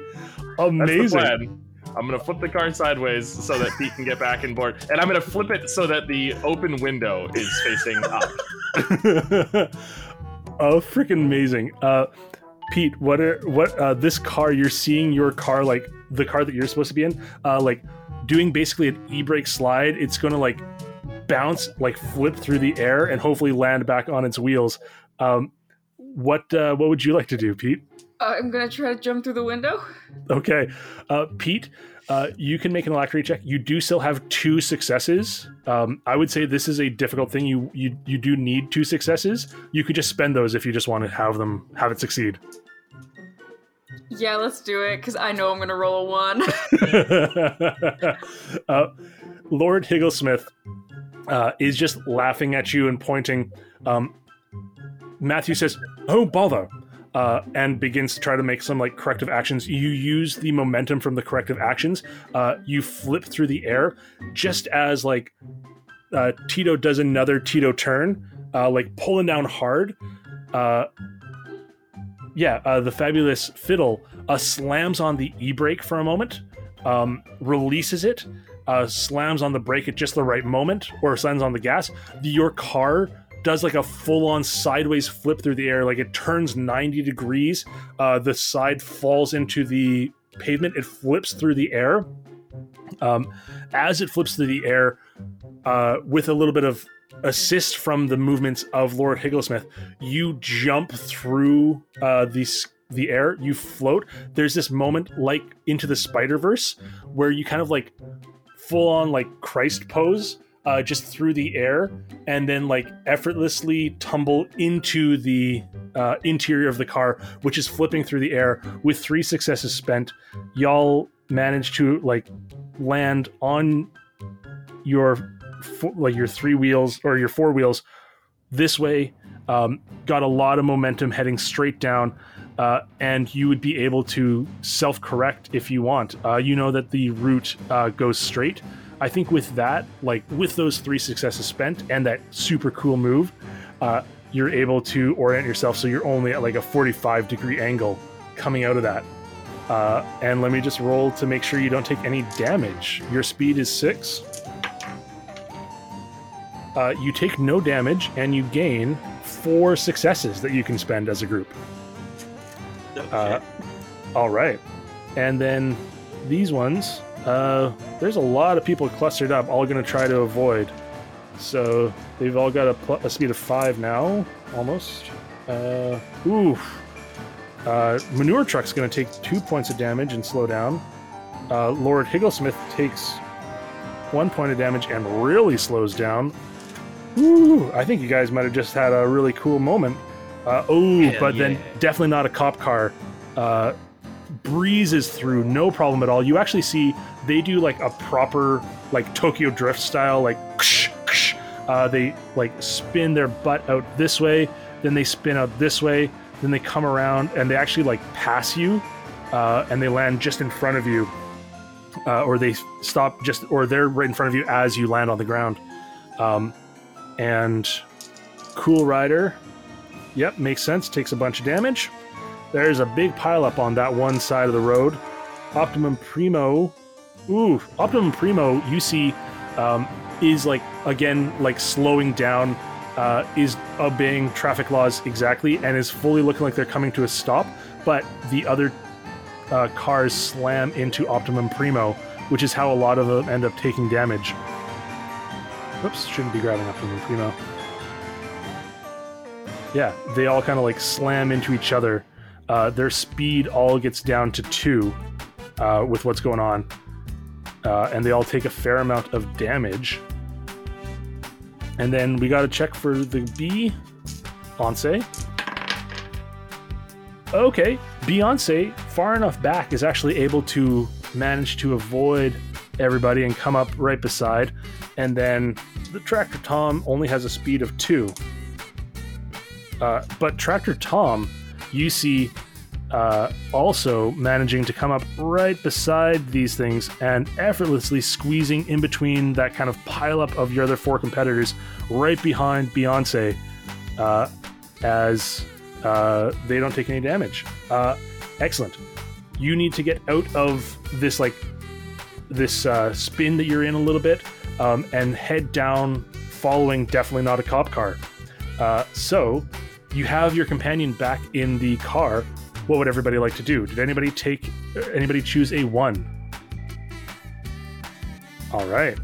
Amazing. I'm gonna flip the car sideways so that Pete can get back in board, and I'm gonna flip it so that the open window is facing up. oh, freaking amazing. Uh, Pete, what are what uh, this car? You're seeing your car like the car that you're supposed to be in, uh, like doing basically an e-brake slide. It's to like bounce, like flip through the air, and hopefully land back on its wheels. Um, what uh, what would you like to do, Pete? I'm gonna try to jump through the window. Okay, uh, Pete, Uh, you can make an alacrity check. You do still have two successes. Um, I would say this is a difficult thing. You you you do need two successes. You could just spend those if you just want to have them have it succeed. Yeah, let's do it, because I know I'm gonna roll a one. uh, Lord Higglesmith uh, is just laughing at you and pointing. Um, Matthew says, "Oh bother," uh, and begins to try to make some like corrective actions. You use the momentum from the corrective actions. Uh, you flip through the air, just as like uh, Tito does another Tito turn, uh, like pulling down hard. Uh, yeah, uh, the fabulous fiddle slams on the e brake for a moment, um, releases it, slams on the brake at just the right moment, or slams on the gas. Your car does like a full on sideways flip through the air, like it turns 90 degrees. Uh, the side falls into the pavement, it flips through the air. Um, as it flips through the air, uh, with a little bit of assist from the movements of Lord Higglesmith, you jump through uh, the the air. You float. There's this moment like into the Spider Verse where you kind of like full on like Christ pose. Uh, just through the air, and then like effortlessly tumble into the uh, interior of the car, which is flipping through the air. With three successes spent, y'all manage to like land on your like your three wheels or your four wheels this way um, got a lot of momentum heading straight down uh, and you would be able to self-correct if you want uh, you know that the route uh, goes straight i think with that like with those three successes spent and that super cool move uh, you're able to orient yourself so you're only at like a 45 degree angle coming out of that uh, and let me just roll to make sure you don't take any damage your speed is six uh, you take no damage and you gain four successes that you can spend as a group. Uh, all right. And then these ones, uh, there's a lot of people clustered up, all going to try to avoid. So they've all got a, pl- a speed of five now, almost. Uh, ooh. Uh, Manure Truck's going to take two points of damage and slow down. Uh, Lord Higglesmith takes one point of damage and really slows down. Ooh, I think you guys might have just had a really cool moment. Uh, oh, but then definitely not a cop car. Uh, breezes through, no problem at all. You actually see they do like a proper like Tokyo Drift style, like ksh, ksh. Uh, they like spin their butt out this way, then they spin out this way, then they come around and they actually like pass you, uh, and they land just in front of you, uh, or they stop just, or they're right in front of you as you land on the ground. Um, and Cool Rider, yep, makes sense. Takes a bunch of damage. There's a big pileup on that one side of the road. Optimum Primo, ooh, Optimum Primo, you see, um, is like again like slowing down, uh, is obeying traffic laws exactly, and is fully looking like they're coming to a stop. But the other uh, cars slam into Optimum Primo, which is how a lot of them end up taking damage. Oops, shouldn't be grabbing Optimum Primo. Yeah, they all kind of like slam into each other. Uh, their speed all gets down to two uh, with what's going on, uh, and they all take a fair amount of damage. And then we got to check for the B, Beyonce. Okay, Beyonce, far enough back, is actually able to manage to avoid everybody and come up right beside. And then the Tractor Tom only has a speed of two. Uh, but Tractor Tom, you see, uh, also managing to come up right beside these things and effortlessly squeezing in between that kind of pileup of your other four competitors, right behind Beyonce, uh, as uh, they don't take any damage. Uh, excellent. You need to get out of this like this uh, spin that you're in a little bit um, and head down, following definitely not a cop car. Uh, so you have your companion back in the car. What would everybody like to do? Did anybody take? Anybody choose a one? All right.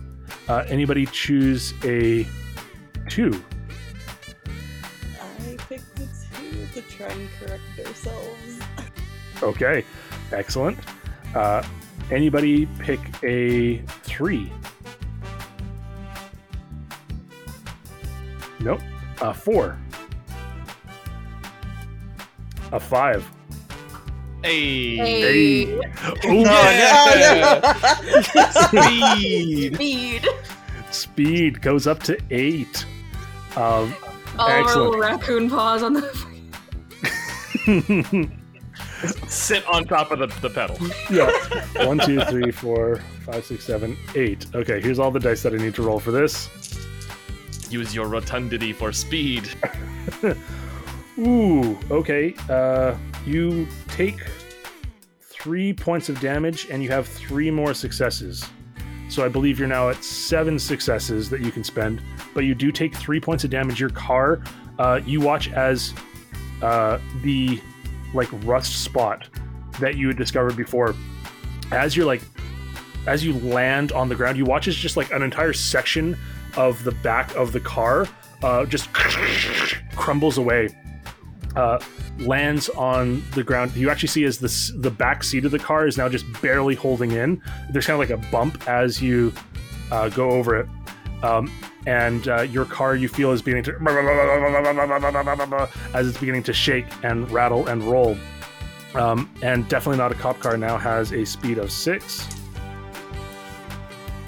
Uh, anybody choose a two? I picked the two to try and correct ourselves. Okay, excellent. Uh, Anybody pick a three? Nope. A four. A five. Hey. Hey. Ooh, Oh, no. Speed. Speed. Speed goes up to eight. Um, All of our little raccoon paws on the. Sit on top of the, the pedal. yeah. One, two, three, four, five, six, seven, eight. Okay, here's all the dice that I need to roll for this. Use your rotundity for speed. Ooh, okay. Uh, you take three points of damage and you have three more successes. So I believe you're now at seven successes that you can spend, but you do take three points of damage. Your car, uh, you watch as uh, the like rust spot that you had discovered before, as you're like, as you land on the ground, you watch as just like an entire section of the back of the car uh, just crumbles away uh, lands on the ground. You actually see as the the back seat of the car is now just barely holding in. There's kind of like a bump as you uh, go over it, um, and uh, your car you feel is beginning to as it's beginning to shake and rattle and roll. Um, and definitely not a cop car now has a speed of six.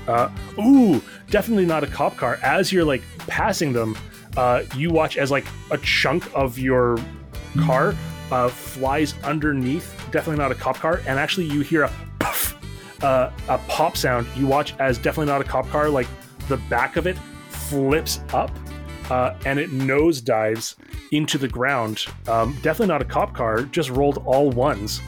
Uh, ooh, definitely not a cop car. As you're like passing them, uh, you watch as like a chunk of your car uh, flies underneath. Definitely not a cop car, and actually you hear a puff, uh, a pop sound. You watch as definitely not a cop car. Like the back of it flips up, uh, and it nose dives into the ground. Um, definitely not a cop car. Just rolled all ones.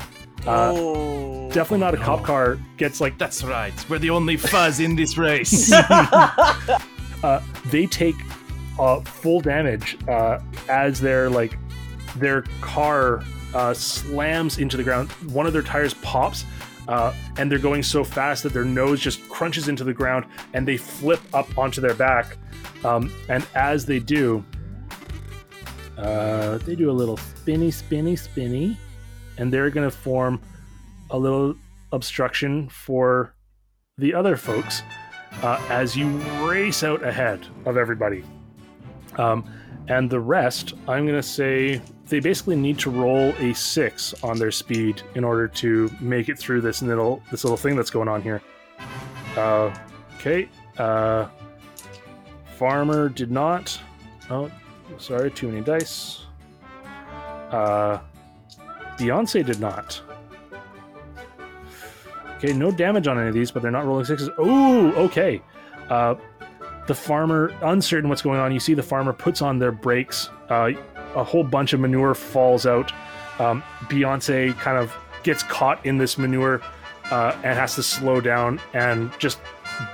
Uh, oh. definitely not a cop car. Gets like That's right. We're the only fuzz in this race. uh, they take uh, full damage uh, as their like their car uh, slams into the ground. One of their tires pops, uh, and they're going so fast that their nose just crunches into the ground, and they flip up onto their back. Um, and as they do, uh, they do a little spinny, spinny, spinny, and they're going to form a little obstruction for the other folks uh, as you race out ahead of everybody. Um, and the rest, I'm going to say they basically need to roll a six on their speed in order to make it through this little this little thing that's going on here. Uh, okay. Uh, Farmer did not. Oh, sorry, too many dice. Uh, Beyonce did not. Okay, no damage on any of these, but they're not rolling sixes. Oh, okay. Uh, the farmer, uncertain what's going on, you see the farmer puts on their brakes. Uh, a whole bunch of manure falls out. Um, Beyonce kind of gets caught in this manure uh, and has to slow down and just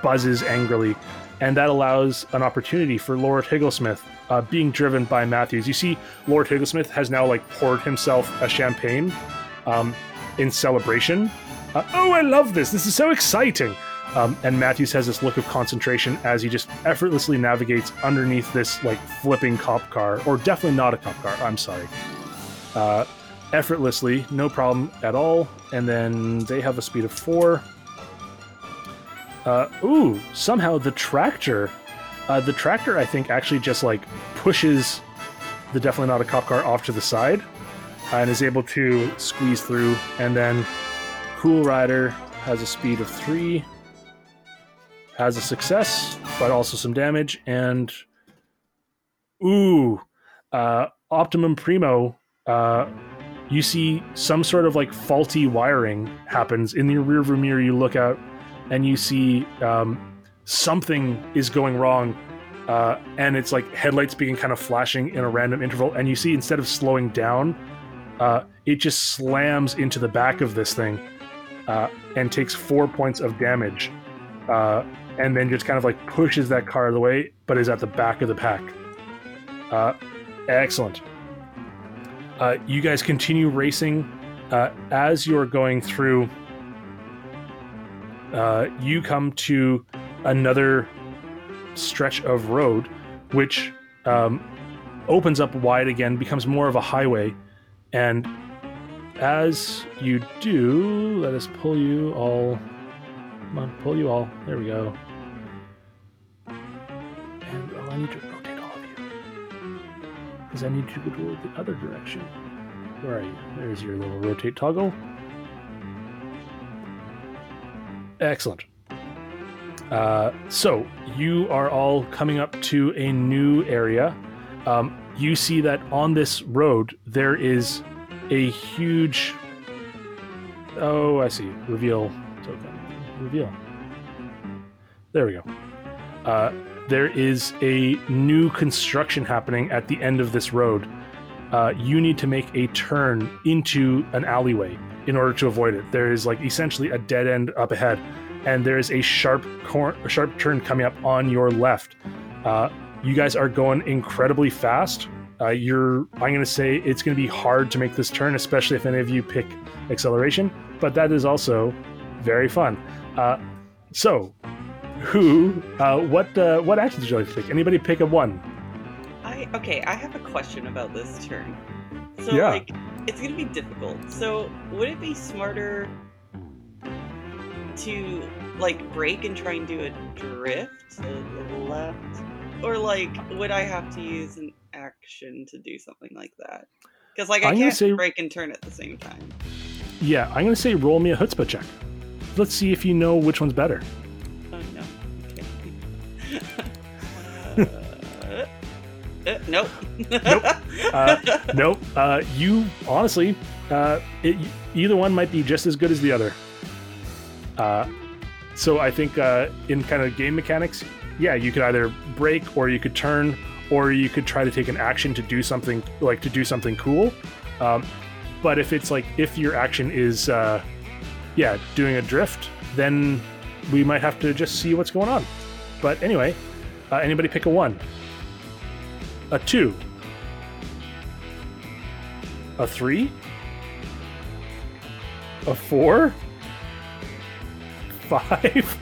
buzzes angrily. And that allows an opportunity for Lord Higglesmith, uh, being driven by Matthews. You see, Lord Higglesmith has now like poured himself a champagne um, in celebration. Uh, oh, I love this! This is so exciting. Um, and Matthews has this look of concentration as he just effortlessly navigates underneath this like flipping cop car, or definitely not a cop car. I'm sorry. Uh, effortlessly, no problem at all. And then they have a speed of four. Uh, ooh, somehow the tractor, uh, the tractor, I think actually just like pushes the definitely not a cop car off to the side, and is able to squeeze through. And then Cool Rider has a speed of three has a success, but also some damage. And ooh, uh, Optimum Primo, uh, you see some sort of like faulty wiring happens in the rearview mirror. You look out and you see um, something is going wrong. Uh, and it's like headlights being kind of flashing in a random interval. And you see instead of slowing down, uh, it just slams into the back of this thing uh, and takes four points of damage. Uh, and then just kind of like pushes that car out of the way, but is at the back of the pack. Uh, excellent. Uh, you guys continue racing. Uh, as you're going through, uh, you come to another stretch of road, which um, opens up wide again, becomes more of a highway, and as you do, let us pull you all. Come on, pull you all. There we go. And oh, I need to rotate all of you. Because I need you to go the other direction. Where are you? There's your little rotate toggle. Excellent. Uh, so you are all coming up to a new area. Um, you see that on this road there is a huge. Oh, I see. Reveal Reveal. There we go. Uh, there is a new construction happening at the end of this road. Uh, you need to make a turn into an alleyway in order to avoid it. There is like essentially a dead end up ahead, and there is a sharp cor- a sharp turn coming up on your left. Uh, you guys are going incredibly fast. Uh, you're I'm going to say it's going to be hard to make this turn, especially if any of you pick acceleration. But that is also very fun. Uh, so, who? Uh, what? Uh, what action did you like to take? Anybody pick a one? I okay. I have a question about this turn. So Yeah. like, it's gonna be difficult. So would it be smarter to like brake and try and do a drift to the left, or like would I have to use an action to do something like that? Because like I I'm can't say- brake and turn at the same time. Yeah, I'm going to say roll me a chutzpah check. Let's see if you know which one's better. Oh no. Okay. uh, uh, nope. Nope. Uh, nope. Uh, you honestly, uh, it, either one might be just as good as the other. Uh, so I think uh, in kind of game mechanics, yeah, you could either brake or you could turn or you could try to take an action to do something like to do something cool. Um, but if it's like if your action is, uh, yeah, doing a drift, then we might have to just see what's going on. But anyway, uh, anybody pick a one, a two, a three, a four, five.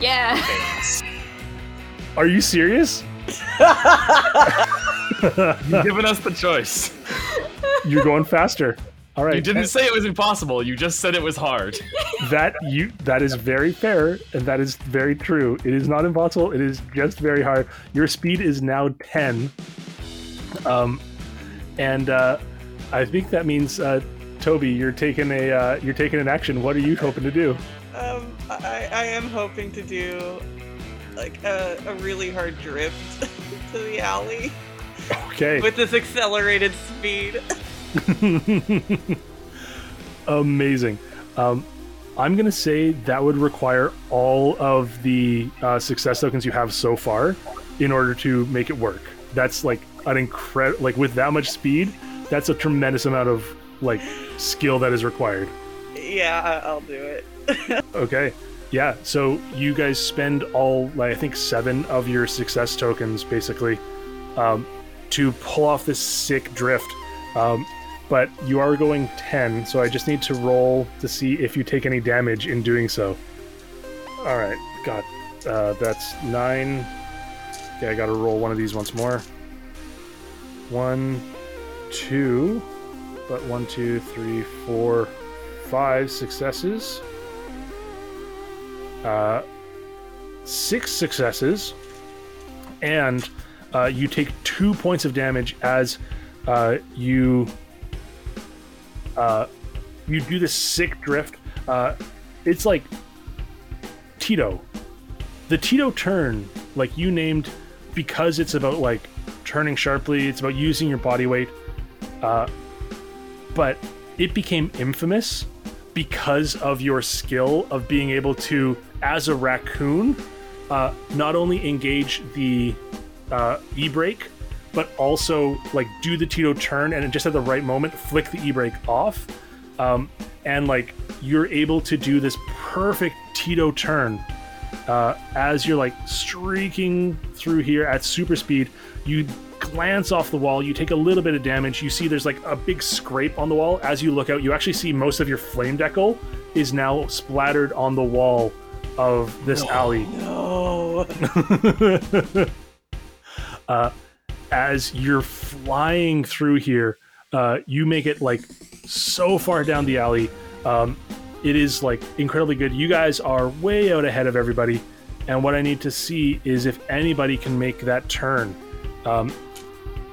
Yeah. Are you serious? You've given us the choice. You're going faster. All right. You didn't say it was impossible. You just said it was hard. that you that is very fair and that is very true. It is not impossible. It is just very hard. Your speed is now 10. Um and uh I think that means uh Toby, you're taking a uh, you're taking an action. What are you hoping to do? Um, I, I am hoping to do like a, a really hard drift to the alley Okay. with this accelerated speed. Amazing. Um, I'm gonna say that would require all of the uh, success tokens you have so far in order to make it work. That's like an incredible, like with that much speed, that's a tremendous amount of like skill that is required. Yeah, I'll do it. Okay. Yeah. So you guys spend all, like, I think, seven of your success tokens basically um, to pull off this sick drift. Um, but you are going 10, so I just need to roll to see if you take any damage in doing so. All right. God. Uh, that's nine. Okay, I got to roll one of these once more. One, two, but one, two, three, four, five successes uh, six successes, and uh, you take two points of damage as uh, you uh, you do this sick drift. Uh, it's like Tito, the Tito turn, like you named, because it's about like turning sharply. It's about using your body weight, uh, but it became infamous because of your skill of being able to, as a raccoon, uh, not only engage the uh, e-brake, but also like do the Tito turn and just at the right moment flick the e-brake off, um, and like you're able to do this perfect Tito turn uh, as you're like streaking through here at super speed. You glance off the wall, you take a little bit of damage. You see there's like a big scrape on the wall. As you look out, you actually see most of your flame decal is now splattered on the wall of this alley. No. uh, as you're flying through here, uh, you make it like so far down the alley. Um, it is like incredibly good. You guys are way out ahead of everybody, and what I need to see is if anybody can make that turn. Um,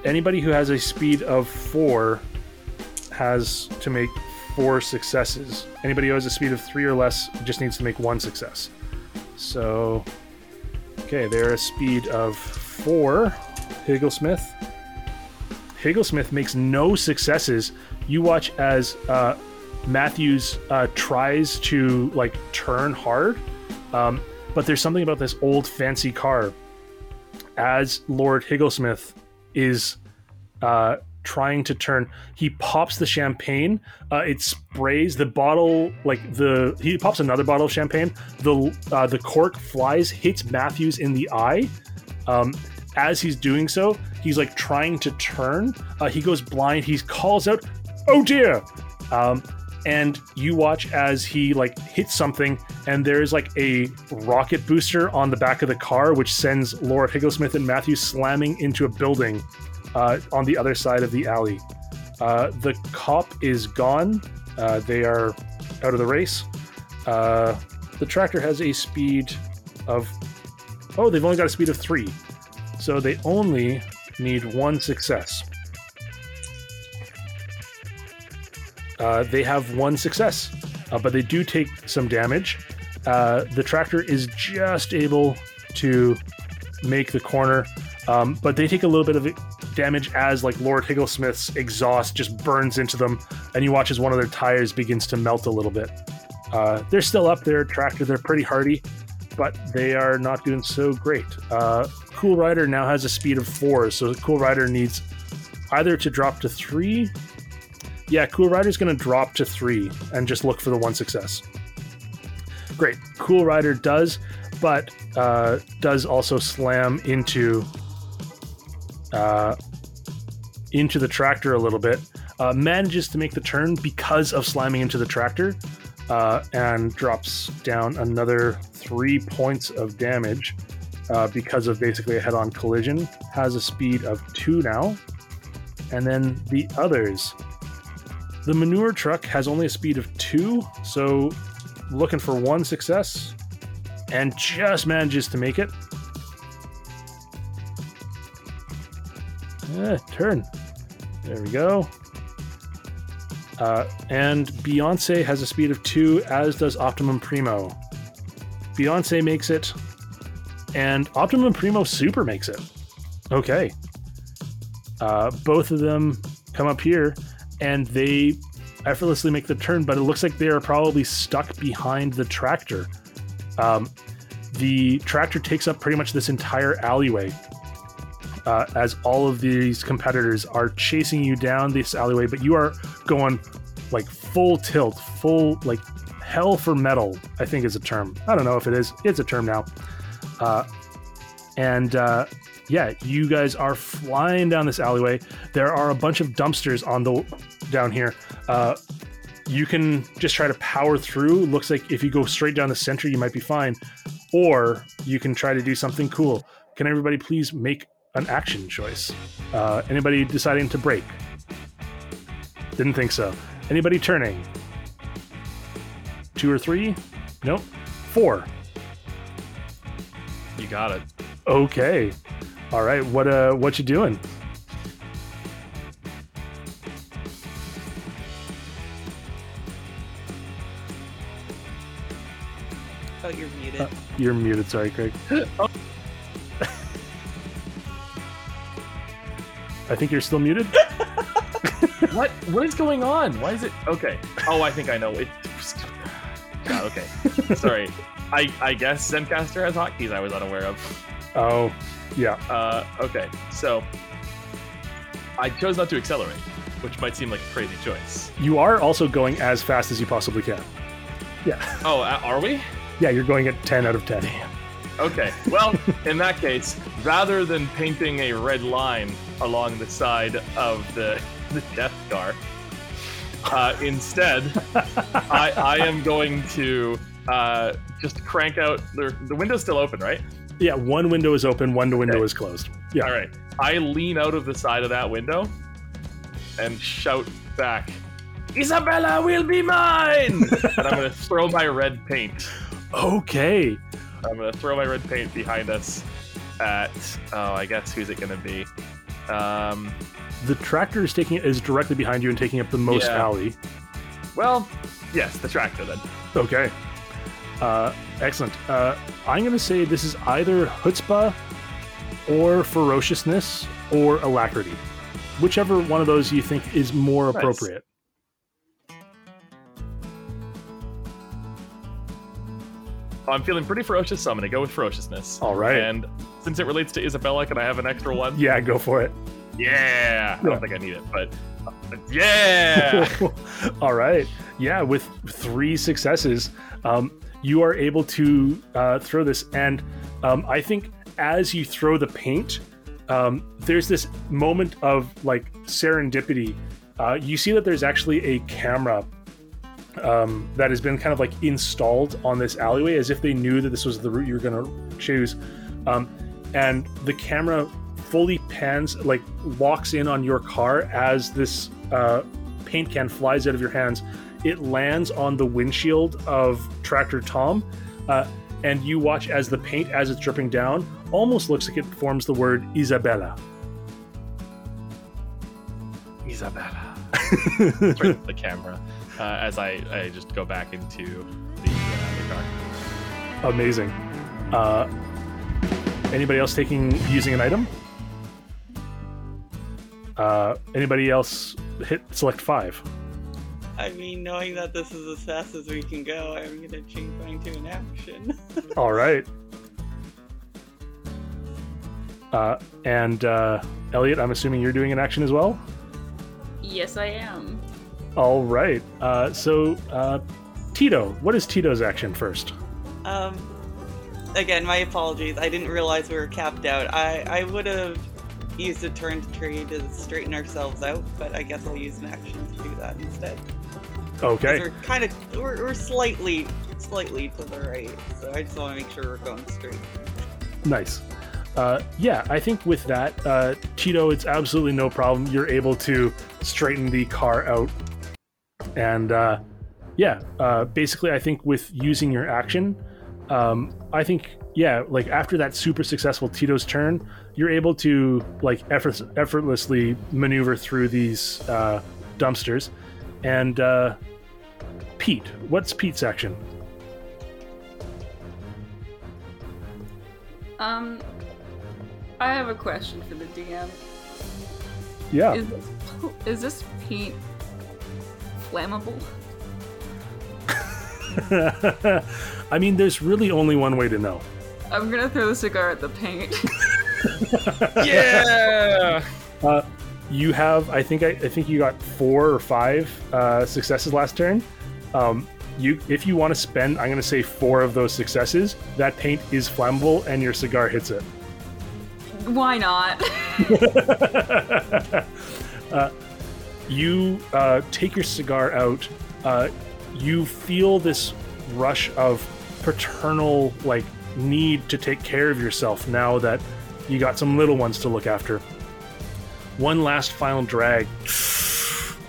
anybody who has a speed of four has to make four successes. Anybody who has a speed of three or less just needs to make one success. So, okay, they're a speed of four. Higglesmith. Higglesmith makes no successes. You watch as uh, Matthews uh, tries to like turn hard, um, but there's something about this old fancy car. As Lord Higglesmith is uh, trying to turn, he pops the champagne. Uh, it sprays the bottle like the he pops another bottle of champagne. The uh, the cork flies, hits Matthews in the eye. Um, as he's doing so, he's like trying to turn. Uh, he goes blind. He calls out, "Oh dear!" Um, and you watch as he like hits something, and there's like a rocket booster on the back of the car, which sends Lord Higglesmith and Matthew slamming into a building uh, on the other side of the alley. Uh, the cop is gone. Uh, they are out of the race. Uh, the tractor has a speed of oh, they've only got a speed of three, so they only need one success. Uh, they have one success, but they do take some damage. The tractor is just able to make the corner, um, but they take a little bit of damage as like Lord Higglesmith's exhaust just burns into them, and you watch as one of their tires begins to melt a little bit. Uh, they're still up there, tractor. They're pretty hardy, but they are not doing so great. Uh, cool Rider now has a speed of four, so Cool Rider needs either to drop to three yeah, Cool Rider's going to drop to three and just look for the one success. Great. Cool Rider does, but uh, does also slam into uh, into the tractor a little bit. Uh, manages to make the turn because of slamming into the tractor, uh, and drops down another three points of damage uh, because of basically a head-on collision. Has a speed of two now, and then the others the manure truck has only a speed of two, so looking for one success and just manages to make it. Eh, turn. There we go. Uh, and Beyonce has a speed of two, as does Optimum Primo. Beyonce makes it, and Optimum Primo Super makes it. Okay. Uh, both of them come up here and they effortlessly make the turn, but it looks like they are probably stuck behind the tractor. Um, the tractor takes up pretty much this entire alleyway uh, as all of these competitors are chasing you down this alleyway, but you are going like full tilt, full like hell for metal, I think is a term. I don't know if it is. It's a term now. Uh, and uh, yeah, you guys are flying down this alleyway. There are a bunch of dumpsters on the down here. Uh, you can just try to power through. Looks like if you go straight down the center, you might be fine. Or you can try to do something cool. Can everybody please make an action choice? Uh, anybody deciding to brake? Didn't think so. Anybody turning? Two or three? Nope. Four. You got it. Okay. All right. What uh what you doing? Oh, you're muted. Uh, you're muted. Sorry, Craig. I think you're still muted. what? What is going on? Why is it? Okay. Oh, I think I know. It. God, okay. Sorry. I I guess Zencastr has hotkeys I was unaware of. Oh, yeah. Uh, okay. So I chose not to accelerate, which might seem like a crazy choice. You are also going as fast as you possibly can. Yeah. Oh, uh, are we? Yeah, you're going at 10 out of 10. Damn. Okay. Well, in that case, rather than painting a red line along the side of the the death car, uh, instead, I, I am going to uh, just crank out the the window's still open, right? Yeah, one window is open, one window Okay. is closed. Yeah. All right. I lean out of the side of that window and shout back, Isabella will be mine, and I'm gonna throw my red paint. Okay. I'm gonna throw my red paint behind us. At oh, I guess who's it gonna be? Um, The tractor is taking is directly behind you and taking up the most Yeah. alley. well, yes, the tractor then. Okay. Uh, excellent. Uh, I'm going to say this is either chutzpah or ferociousness or alacrity. Whichever one of those you think is more Nice. appropriate. I'm feeling pretty ferocious, so I'm gonna go with ferociousness. All right. And since it relates to Isabella, can I have an extra one? Yeah, go for it. Yeah. I don't think I need it, but yeah. All right. Yeah, with three successes, um, you are able to uh, throw this. And um, I think as you throw the paint, um, there's this moment of like serendipity. Uh, you see that there's actually a camera um, that has been kind of like installed on this alleyway as if they knew that this was the route you were going to choose. Um, and the camera fully pans, like locks in on your car as this uh, paint can flies out of your hands. It lands on the windshield of Tractor Tom, uh, and you watch as the paint, as it's dripping down, almost looks like it forms the word Isabella. Isabella. The camera uh, as I, I just go back into the, uh, the car. Amazing. Anybody else taking using an item? Uh, anybody else hit select five? I mean, knowing that this is as fast as we can go, I'm gonna change mine to an action. All right. Uh, and uh, Elliot, I'm assuming you're doing an action as well. Yes, I am. All right. Uh, so, uh, Tito, what is Tito's action first? Um, again, my apologies. I didn't realize we were capped out. I, I would have used a turn to tree to straighten ourselves out, but I guess I'll use an action to do that instead. Okay. We're kind of we're, we're slightly slightly to the right, so I just want to make sure we're going straight. Nice. Uh, yeah, I think with that, uh, Tito, it's absolutely no problem. You're able to straighten the car out. And uh, yeah, uh, basically, I think with using your action, um, I think, yeah, like after that super successful Tito's turn, you're able to like effort- effortlessly maneuver through these uh, dumpsters. And uh, Pete, what's Pete's action? Um, I have a question for the DM. Yeah. Is is this paint flammable? I mean, there's really only one way to know. I'm gonna throw the cigar at the paint. Yeah. Uh, you have, I think, I, I think you got four or five uh, successes last turn. Um, you, if you want to spend, I'm going to say four of those successes. That paint is flammable, and your cigar hits it. Why not? uh, you uh, take your cigar out. You feel this rush of paternal like need to take care of yourself now that you got some little ones to look after. One last final drag.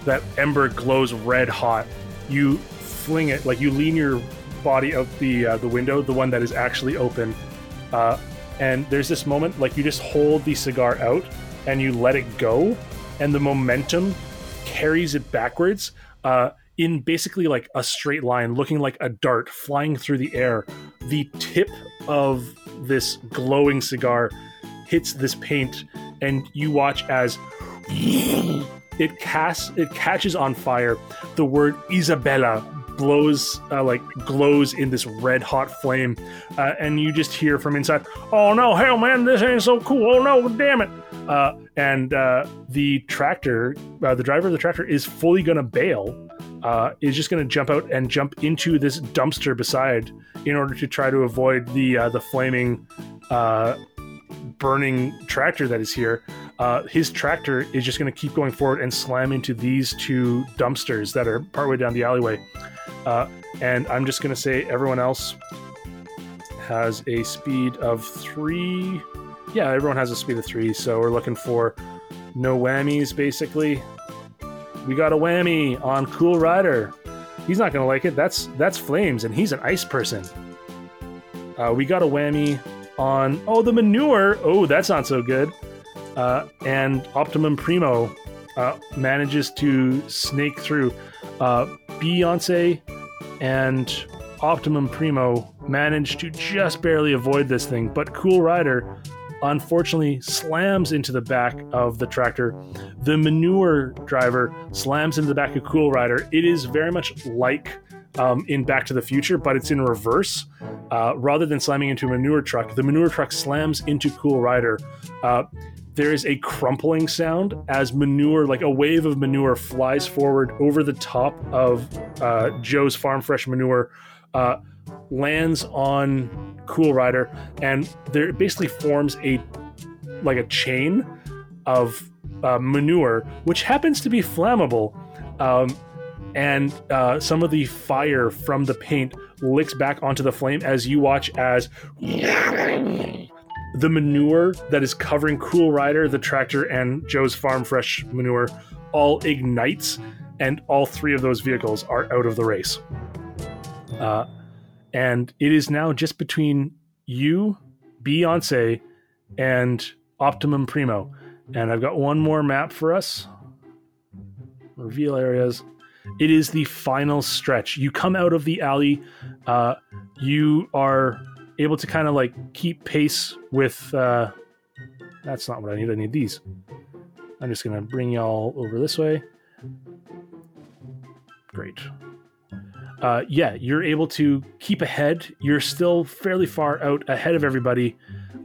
That ember glows red hot. You fling it like you lean your body out the uh, the window, the one that is actually open, uh, and there's this moment like you just hold the cigar out and you let it go, and the momentum carries it backwards uh, in basically like a straight line, looking like a dart flying through the air. The tip of this glowing cigar hits this paint, and you watch as it casts it catches on fire. The word Isabella blows uh, like glows in this red hot flame, uh, and you just hear from inside, "Oh no, hell, man, this ain't so cool! Oh no, damn it!" Uh, and uh, the tractor, uh, the driver of the tractor, is fully gonna bail. Uh, is just gonna jump out and jump into this dumpster beside in order to try to avoid the uh, the flaming. Uh, burning tractor that is here uh, his tractor is just going to keep going forward and slam into these two dumpsters that are partway down the alleyway. Uh, and I'm just going to say everyone else has a speed of three. Yeah, everyone has a speed of three. So we're looking for no whammies, basically. We got a whammy on Cool Rider. He's not gonna like it. That's that's Flames, and he's an ice person. Uh, we got a whammy on oh the manure. Oh, that's not so good. Uh, and Optimum Primo uh, manages to snake through. Uh, Beyonce and Optimum Primo manage to just barely avoid this thing, but Cool Rider unfortunately slams into the back of the tractor. The manure driver slams into the back of Cool Rider. It is very much like um, in Back to the Future, but it's in reverse. Uh, rather than slamming into a manure truck, the manure truck slams into Cool Rider. Uh, there is a crumpling sound as manure, like a wave of manure, flies forward over the top of uh, Joe's farm fresh manure, uh, lands on Cool Rider, and there basically forms a like a chain of uh, manure, which happens to be flammable. Um, and uh, some of the fire from the paint licks back onto the flame as you watch as the manure that is covering Cool Rider, the tractor, and Joe's Farm Fresh manure all ignites, and all three of those vehicles are out of the race. Uh, and it is now just between you, Beyonce, and Optimum Primo. And I've got one more map for us. Reveal areas. It is the final stretch. You come out of the alley. Uh, you are able to kind of like keep pace with. Uh, that's not what I need. I need these. I'm just gonna bring y'all over this way. Great. Uh, yeah, you're able to keep ahead. You're still fairly far out ahead of everybody.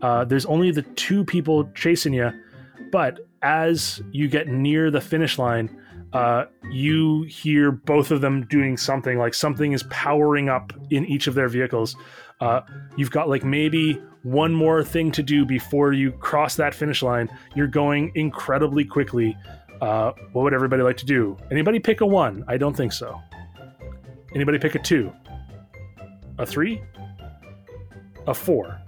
Uh, there's only the two people chasing you, but as you get near the finish line, uh, you hear both of them doing something like something is powering up in each of their vehicles. Uh, you've got like maybe one more thing to do before you cross that finish line. You're going incredibly quickly. Uh, what would everybody like to do? Anybody pick a one? I don't think so. Anybody pick a two? A three? A four?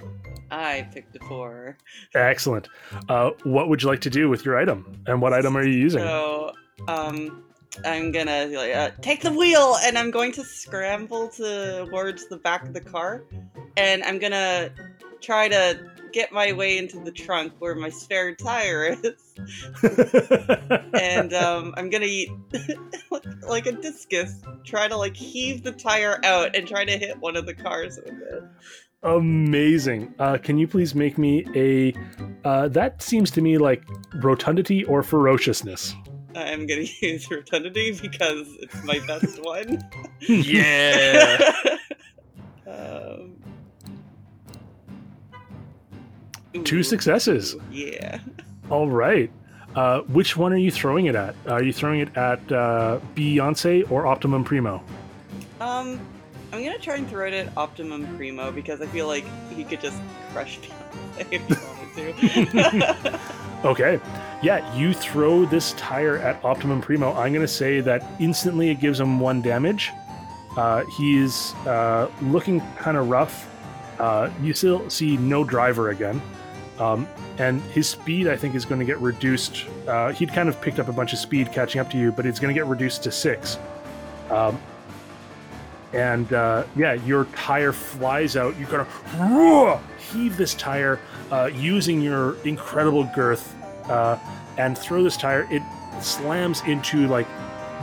I picked a four. Excellent. Uh, what would you like to do with your item? And what item are you using? So, um, I'm gonna uh, take the wheel, and I'm going to scramble towards the back of the car, and I'm gonna try to get my way into the trunk where my spare tire is, and um, I'm gonna eat like a discus, try to like heave the tire out and try to hit one of the cars with it. Amazing. Uh, can you please make me a? Uh, that seems to me like rotundity or ferociousness. I'm gonna use rotundity because it's my best one. Yeah. um, Two successes. Yeah. All right. Uh, which one are you throwing it at? Are you throwing it at uh, Beyonce or Optimum Primo? Um, I'm gonna try and throw it at Optimum Primo because I feel like he could just crush Beyonce if he wanted to. Okay. Yeah, you throw this tire at Optimum Primo. I'm to say that instantly it gives him one damage. Uh, he's uh, looking kind of rough. Uh, you still see no driver again. Um, and his speed, I think, is going to get reduced. Uh, he'd kind of picked up a bunch of speed catching up to you, but it's going to get reduced to six. Um, and uh, yeah, your tire flies out. You kind of heave this tire uh, using your incredible girth uh, and throw this tire. It slams into like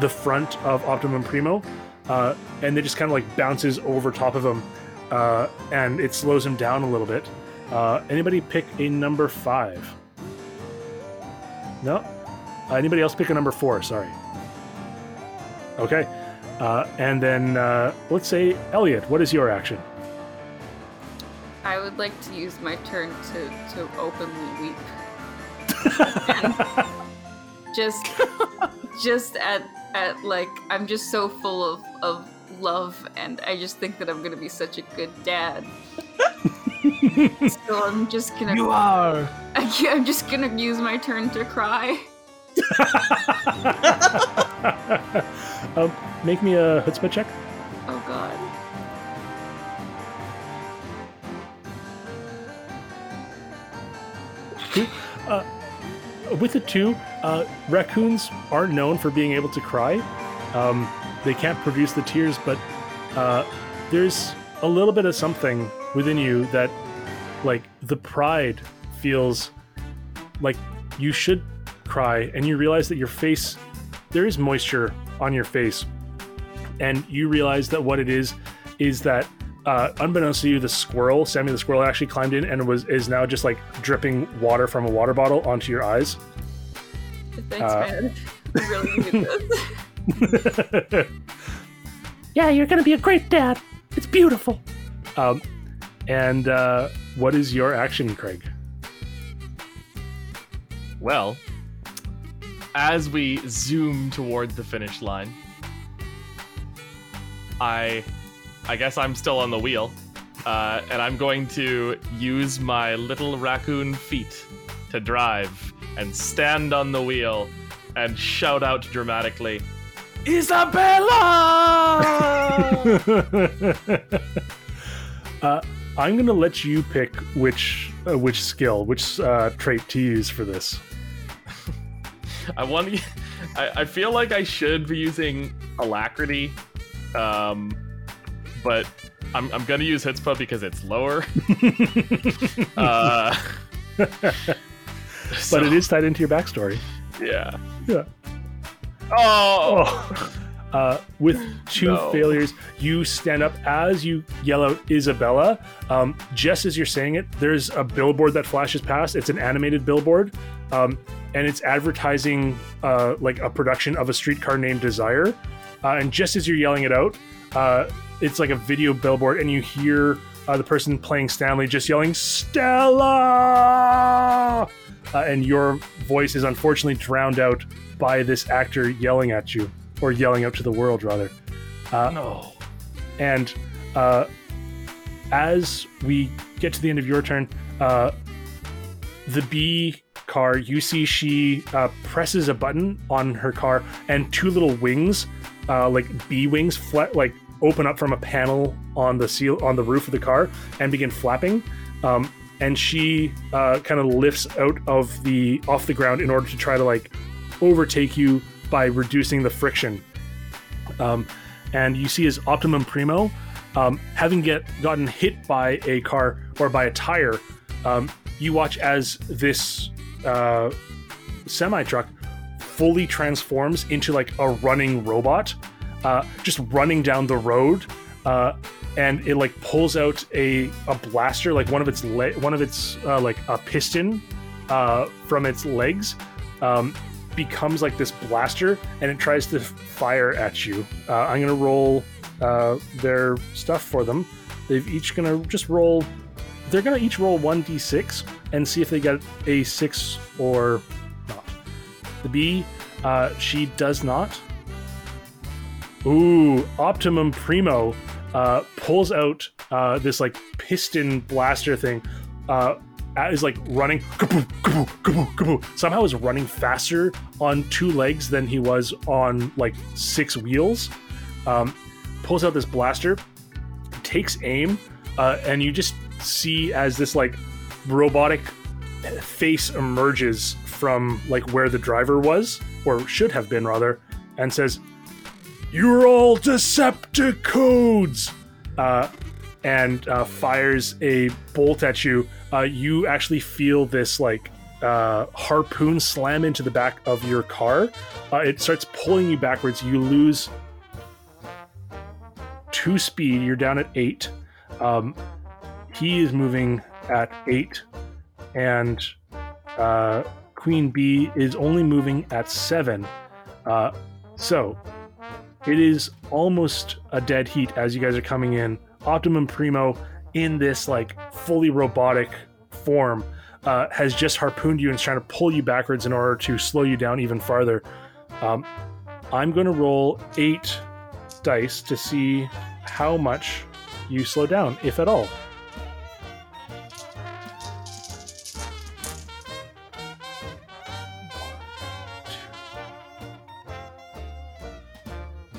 the front of Optimum Primo, uh, and it just kind of like bounces over top of him, uh, and it slows him down a little bit. Uh, anybody pick a number five? No. Anybody else pick a number four? Sorry. Okay. Uh, and then uh, let's say Elliot, what is your action? I would like to use my turn to, to openly weep. just just at at like I'm just so full of, of love and I just think that I'm gonna be such a good dad. so I'm just gonna You are. I, I'm just gonna use my turn to cry. um, make me a chutzpah check. Oh god. with the two, uh, raccoons aren't known for being able to cry. Um, they can't produce the tears, but uh, there's a little bit of something within you that, like, the pride feels like you should cry, and you realize that your face, there is moisture on your face, and you realize that what it is is that uh, unbeknownst to you, the squirrel, Sammy the squirrel, actually climbed in and was is now just like dripping water from a water bottle onto your eyes. Thanks, Uh, man. I really needed this. yeah, you're gonna be a great dad. It's beautiful. Um, and uh, what is your action, Craig? Well, as we zoom toward the finish line, I I guess I'm still on the wheel. Uh, and I'm going to use my little raccoon feet to drive and stand on the wheel and shout out dramatically, Isabella! uh, I'm gonna let you pick which uh, which skill, which uh, trait to use for this. I want to. I, I feel like I should be using alacrity, um, but I'm, I'm gonna use Chutzpah because it's lower. uh, but it is tied into your backstory. yeah. Yeah. Oh, Oh. Uh, with two No. failures, you stand up as you yell out Isabella. Um, just as you're saying it, there's a billboard that flashes past. It's an animated billboard, um, and it's advertising uh, like a production of a streetcar named Desire. Uh, and just as you're yelling it out, uh, it's like a video billboard, and you hear uh, the person playing Stanley just yelling Stella, uh, and your voice is unfortunately drowned out by this actor yelling at you or yelling out to the world rather. Uh, no. and uh, as we get to the end of your turn, uh, the bee car, you see she uh, presses a button on her car, and two little wings, uh, like bee wings, flat like open up from a panel on the seal on the roof of the car and begin flapping. Um, and she uh, kind of lifts out of the off the ground in order to try to like overtake you by reducing the friction. Um, and you see his Optimum Primo, um, having get gotten hit by a car or by a tire. Um, you watch as this uh, semi truck fully transforms into like a running robot, uh, just running down the road. Uh, and it like pulls out a, a blaster, like one of its le- one of its uh, like a piston uh, from its legs, um, becomes like this blaster, and it tries to fire at you. Uh, I'm gonna roll uh, their stuff for them. They've each gonna just roll. They're gonna each roll one d6 and see if they get a six or not. The bee, uh, she does not. Ooh, Optimum Primo uh, pulls out uh, this like piston blaster thing. Uh, is like running somehow is running faster on two legs than he was on like six wheels um, pulls out this blaster takes aim uh, and you just see as this like robotic face emerges from like where the driver was or should have been rather and says you're all decepticodes uh, and uh, fires a bolt at you uh, you actually feel this like uh, harpoon slam into the back of your car. Uh, it starts pulling you backwards. You lose two speed. You're down at eight. Um, he is moving at eight, and uh, Queen Bee is only moving at seven. Uh, so it is almost a dead heat as you guys are coming in. Optimum Primo in this like fully robotic form uh, has just harpooned you and is trying to pull you backwards in order to slow you down even farther. Um, I'm going to roll eight dice to see how much you slow down, if at all.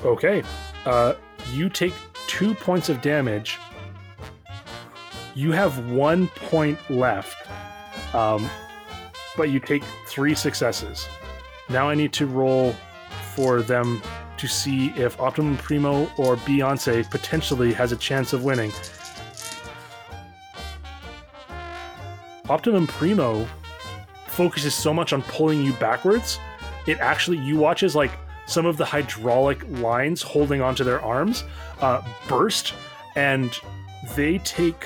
Okay. Uh, you take two points of damage. You have one point left. Um, but you take three successes. Now I need to roll for them to see if Optimum Primo or Beyonce potentially has a chance of winning. Optimum Primo focuses so much on pulling you backwards, it actually you watch as like some of the hydraulic lines holding onto their arms uh, burst, and they take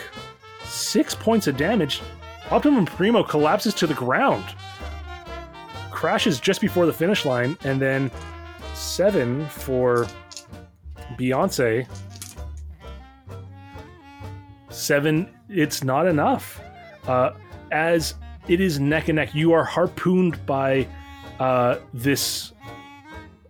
six points of damage. Optimum Primo collapses to the ground, crashes just before the finish line, and then seven for Beyonce. Seven, it's not enough. Uh, as it is neck and neck, you are harpooned by uh, this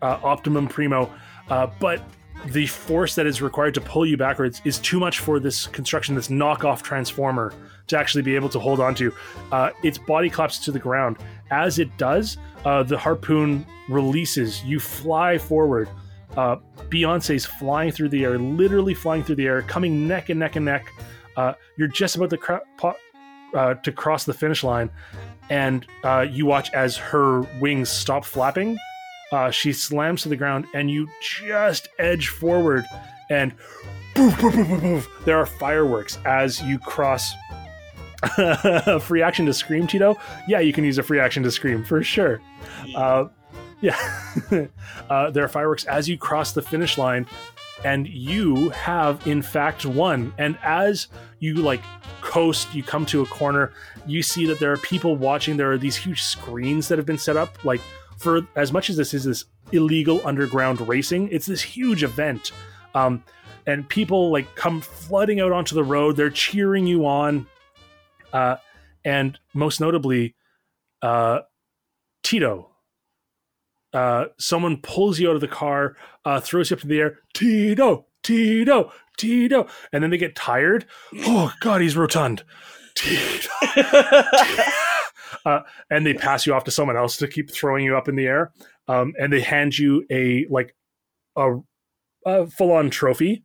uh, Optimum Primo, uh, but the force that is required to pull you backwards is too much for this construction, this knockoff transformer, to actually be able to hold onto. Uh, its body collapses to the ground. As it does, uh, the harpoon releases. You fly forward. Uh, Beyonce's flying through the air, literally flying through the air, coming neck and neck and neck. Uh, you're just about to, cra- uh, to cross the finish line, and uh, you watch as her wings stop flapping. Uh, she slams to the ground, and you just edge forward, and poof, poof, poof, poof, poof. there are fireworks as you cross. a free action to scream, Tito. Yeah, you can use a free action to scream for sure. Uh, yeah, uh, there are fireworks as you cross the finish line, and you have in fact won. And as you like coast, you come to a corner, you see that there are people watching. There are these huge screens that have been set up. Like for as much as this is this illegal underground racing, it's this huge event. Um, and people like come flooding out onto the road. They're cheering you on. Uh, and most notably, uh, Tito. Uh, someone pulls you out of the car, uh, throws you up in the air. Tito, Tito, Tito, and then they get tired. Oh God, he's rotund. Tito. uh, and they pass you off to someone else to keep throwing you up in the air. Um, and they hand you a like a, a full on trophy.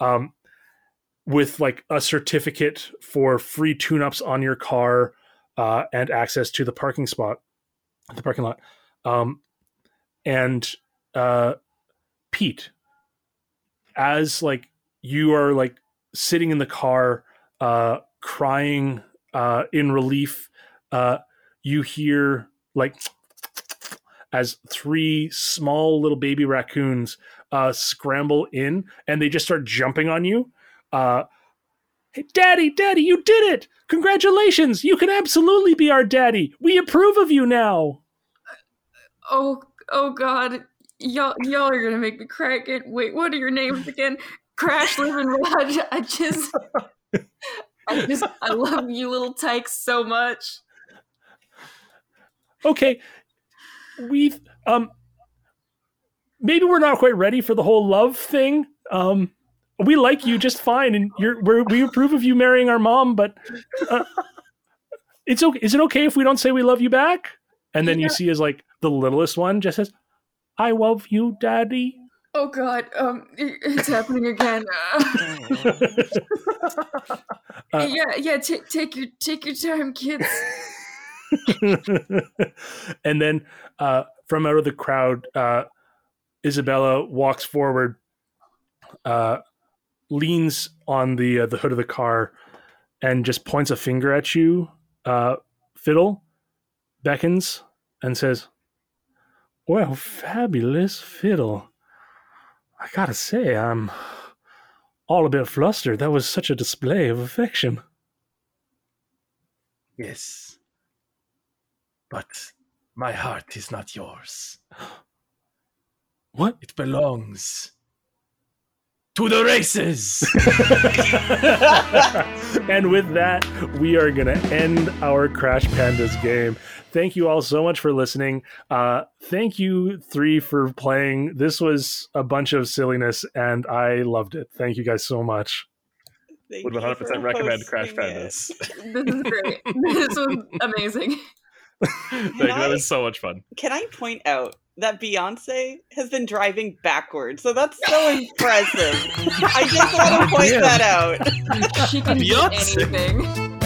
Um, with like a certificate for free tune-ups on your car uh, and access to the parking spot, the parking lot. Um, and uh, Pete, as like you are like sitting in the car, uh, crying uh, in relief, uh, you hear like as three small little baby raccoons uh, scramble in, and they just start jumping on you uh, hey, Daddy, Daddy, you did it! Congratulations! You can absolutely be our daddy. We approve of you now. Oh, oh God, y'all, y'all are gonna make me crack it. Wait, what are your names again? Crash, Live, and Raj. I just, I just, I love you, little tykes, so much. Okay, we've um, maybe we're not quite ready for the whole love thing. Um, we like you just fine, and you're we're, we approve of you marrying our mom, but uh, it's okay. Is it okay if we don't say we love you back? And then Yeah. you see as like the littlest one just says, "I love you, Daddy." Oh God, um, it's happening again. Uh, yeah, yeah. Take take your take your time, kids. and then uh, from out of the crowd, uh, Isabella walks forward, uh, leans on the uh, the hood of the car, and just points a finger at you. Uh, Fiddle beckons and says, "Well, fabulous fiddle. I gotta say, I'm all a bit flustered. That was such a display of affection." Yes. But my heart is not yours. What? It belongs to the races. and with that, we are going to end our Crash Pandas game. Thank you all so much for listening. Uh, thank you, three, for playing. This was a bunch of silliness, and I loved it. Thank you guys so much. Thank Would 100% recommend Crash hosting it. Pandas. This is great. this was amazing. like, that was so much fun. Can I point out that Beyonce has been driving backwards. So that's so impressive. I just want to oh, point yeah. that out. she can Beyonce. do anything.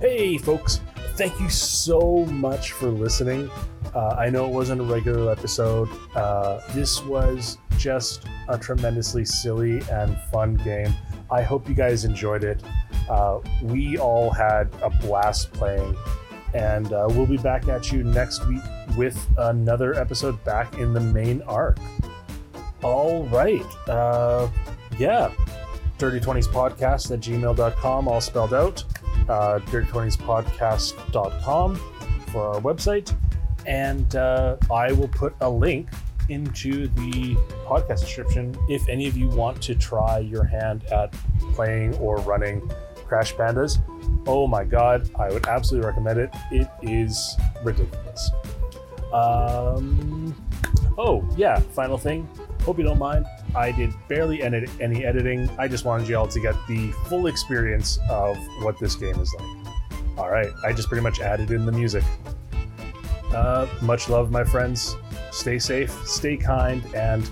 Hey, folks. Thank you so much for listening. Uh, I know it wasn't a regular episode. Uh, this was just a tremendously silly and fun game. I hope you guys enjoyed it. Uh, we all had a blast playing, and uh, we'll be back at you next week with another episode back in the main arc. All right. Uh, yeah. Dirty 20s podcast at gmail.com, all spelled out. Uh, Dirty 20s podcast.com for our website. And uh, I will put a link into the podcast description if any of you want to try your hand at playing or running Crash Pandas. Oh my god, I would absolutely recommend it. It is ridiculous. Um, oh, yeah, final thing. Hope you don't mind. I did barely edit any editing. I just wanted you all to get the full experience of what this game is like. All right, I just pretty much added in the music. Uh, much love, my friends. Stay safe, stay kind, and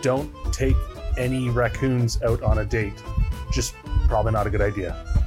don't take any raccoons out on a date. Just probably not a good idea.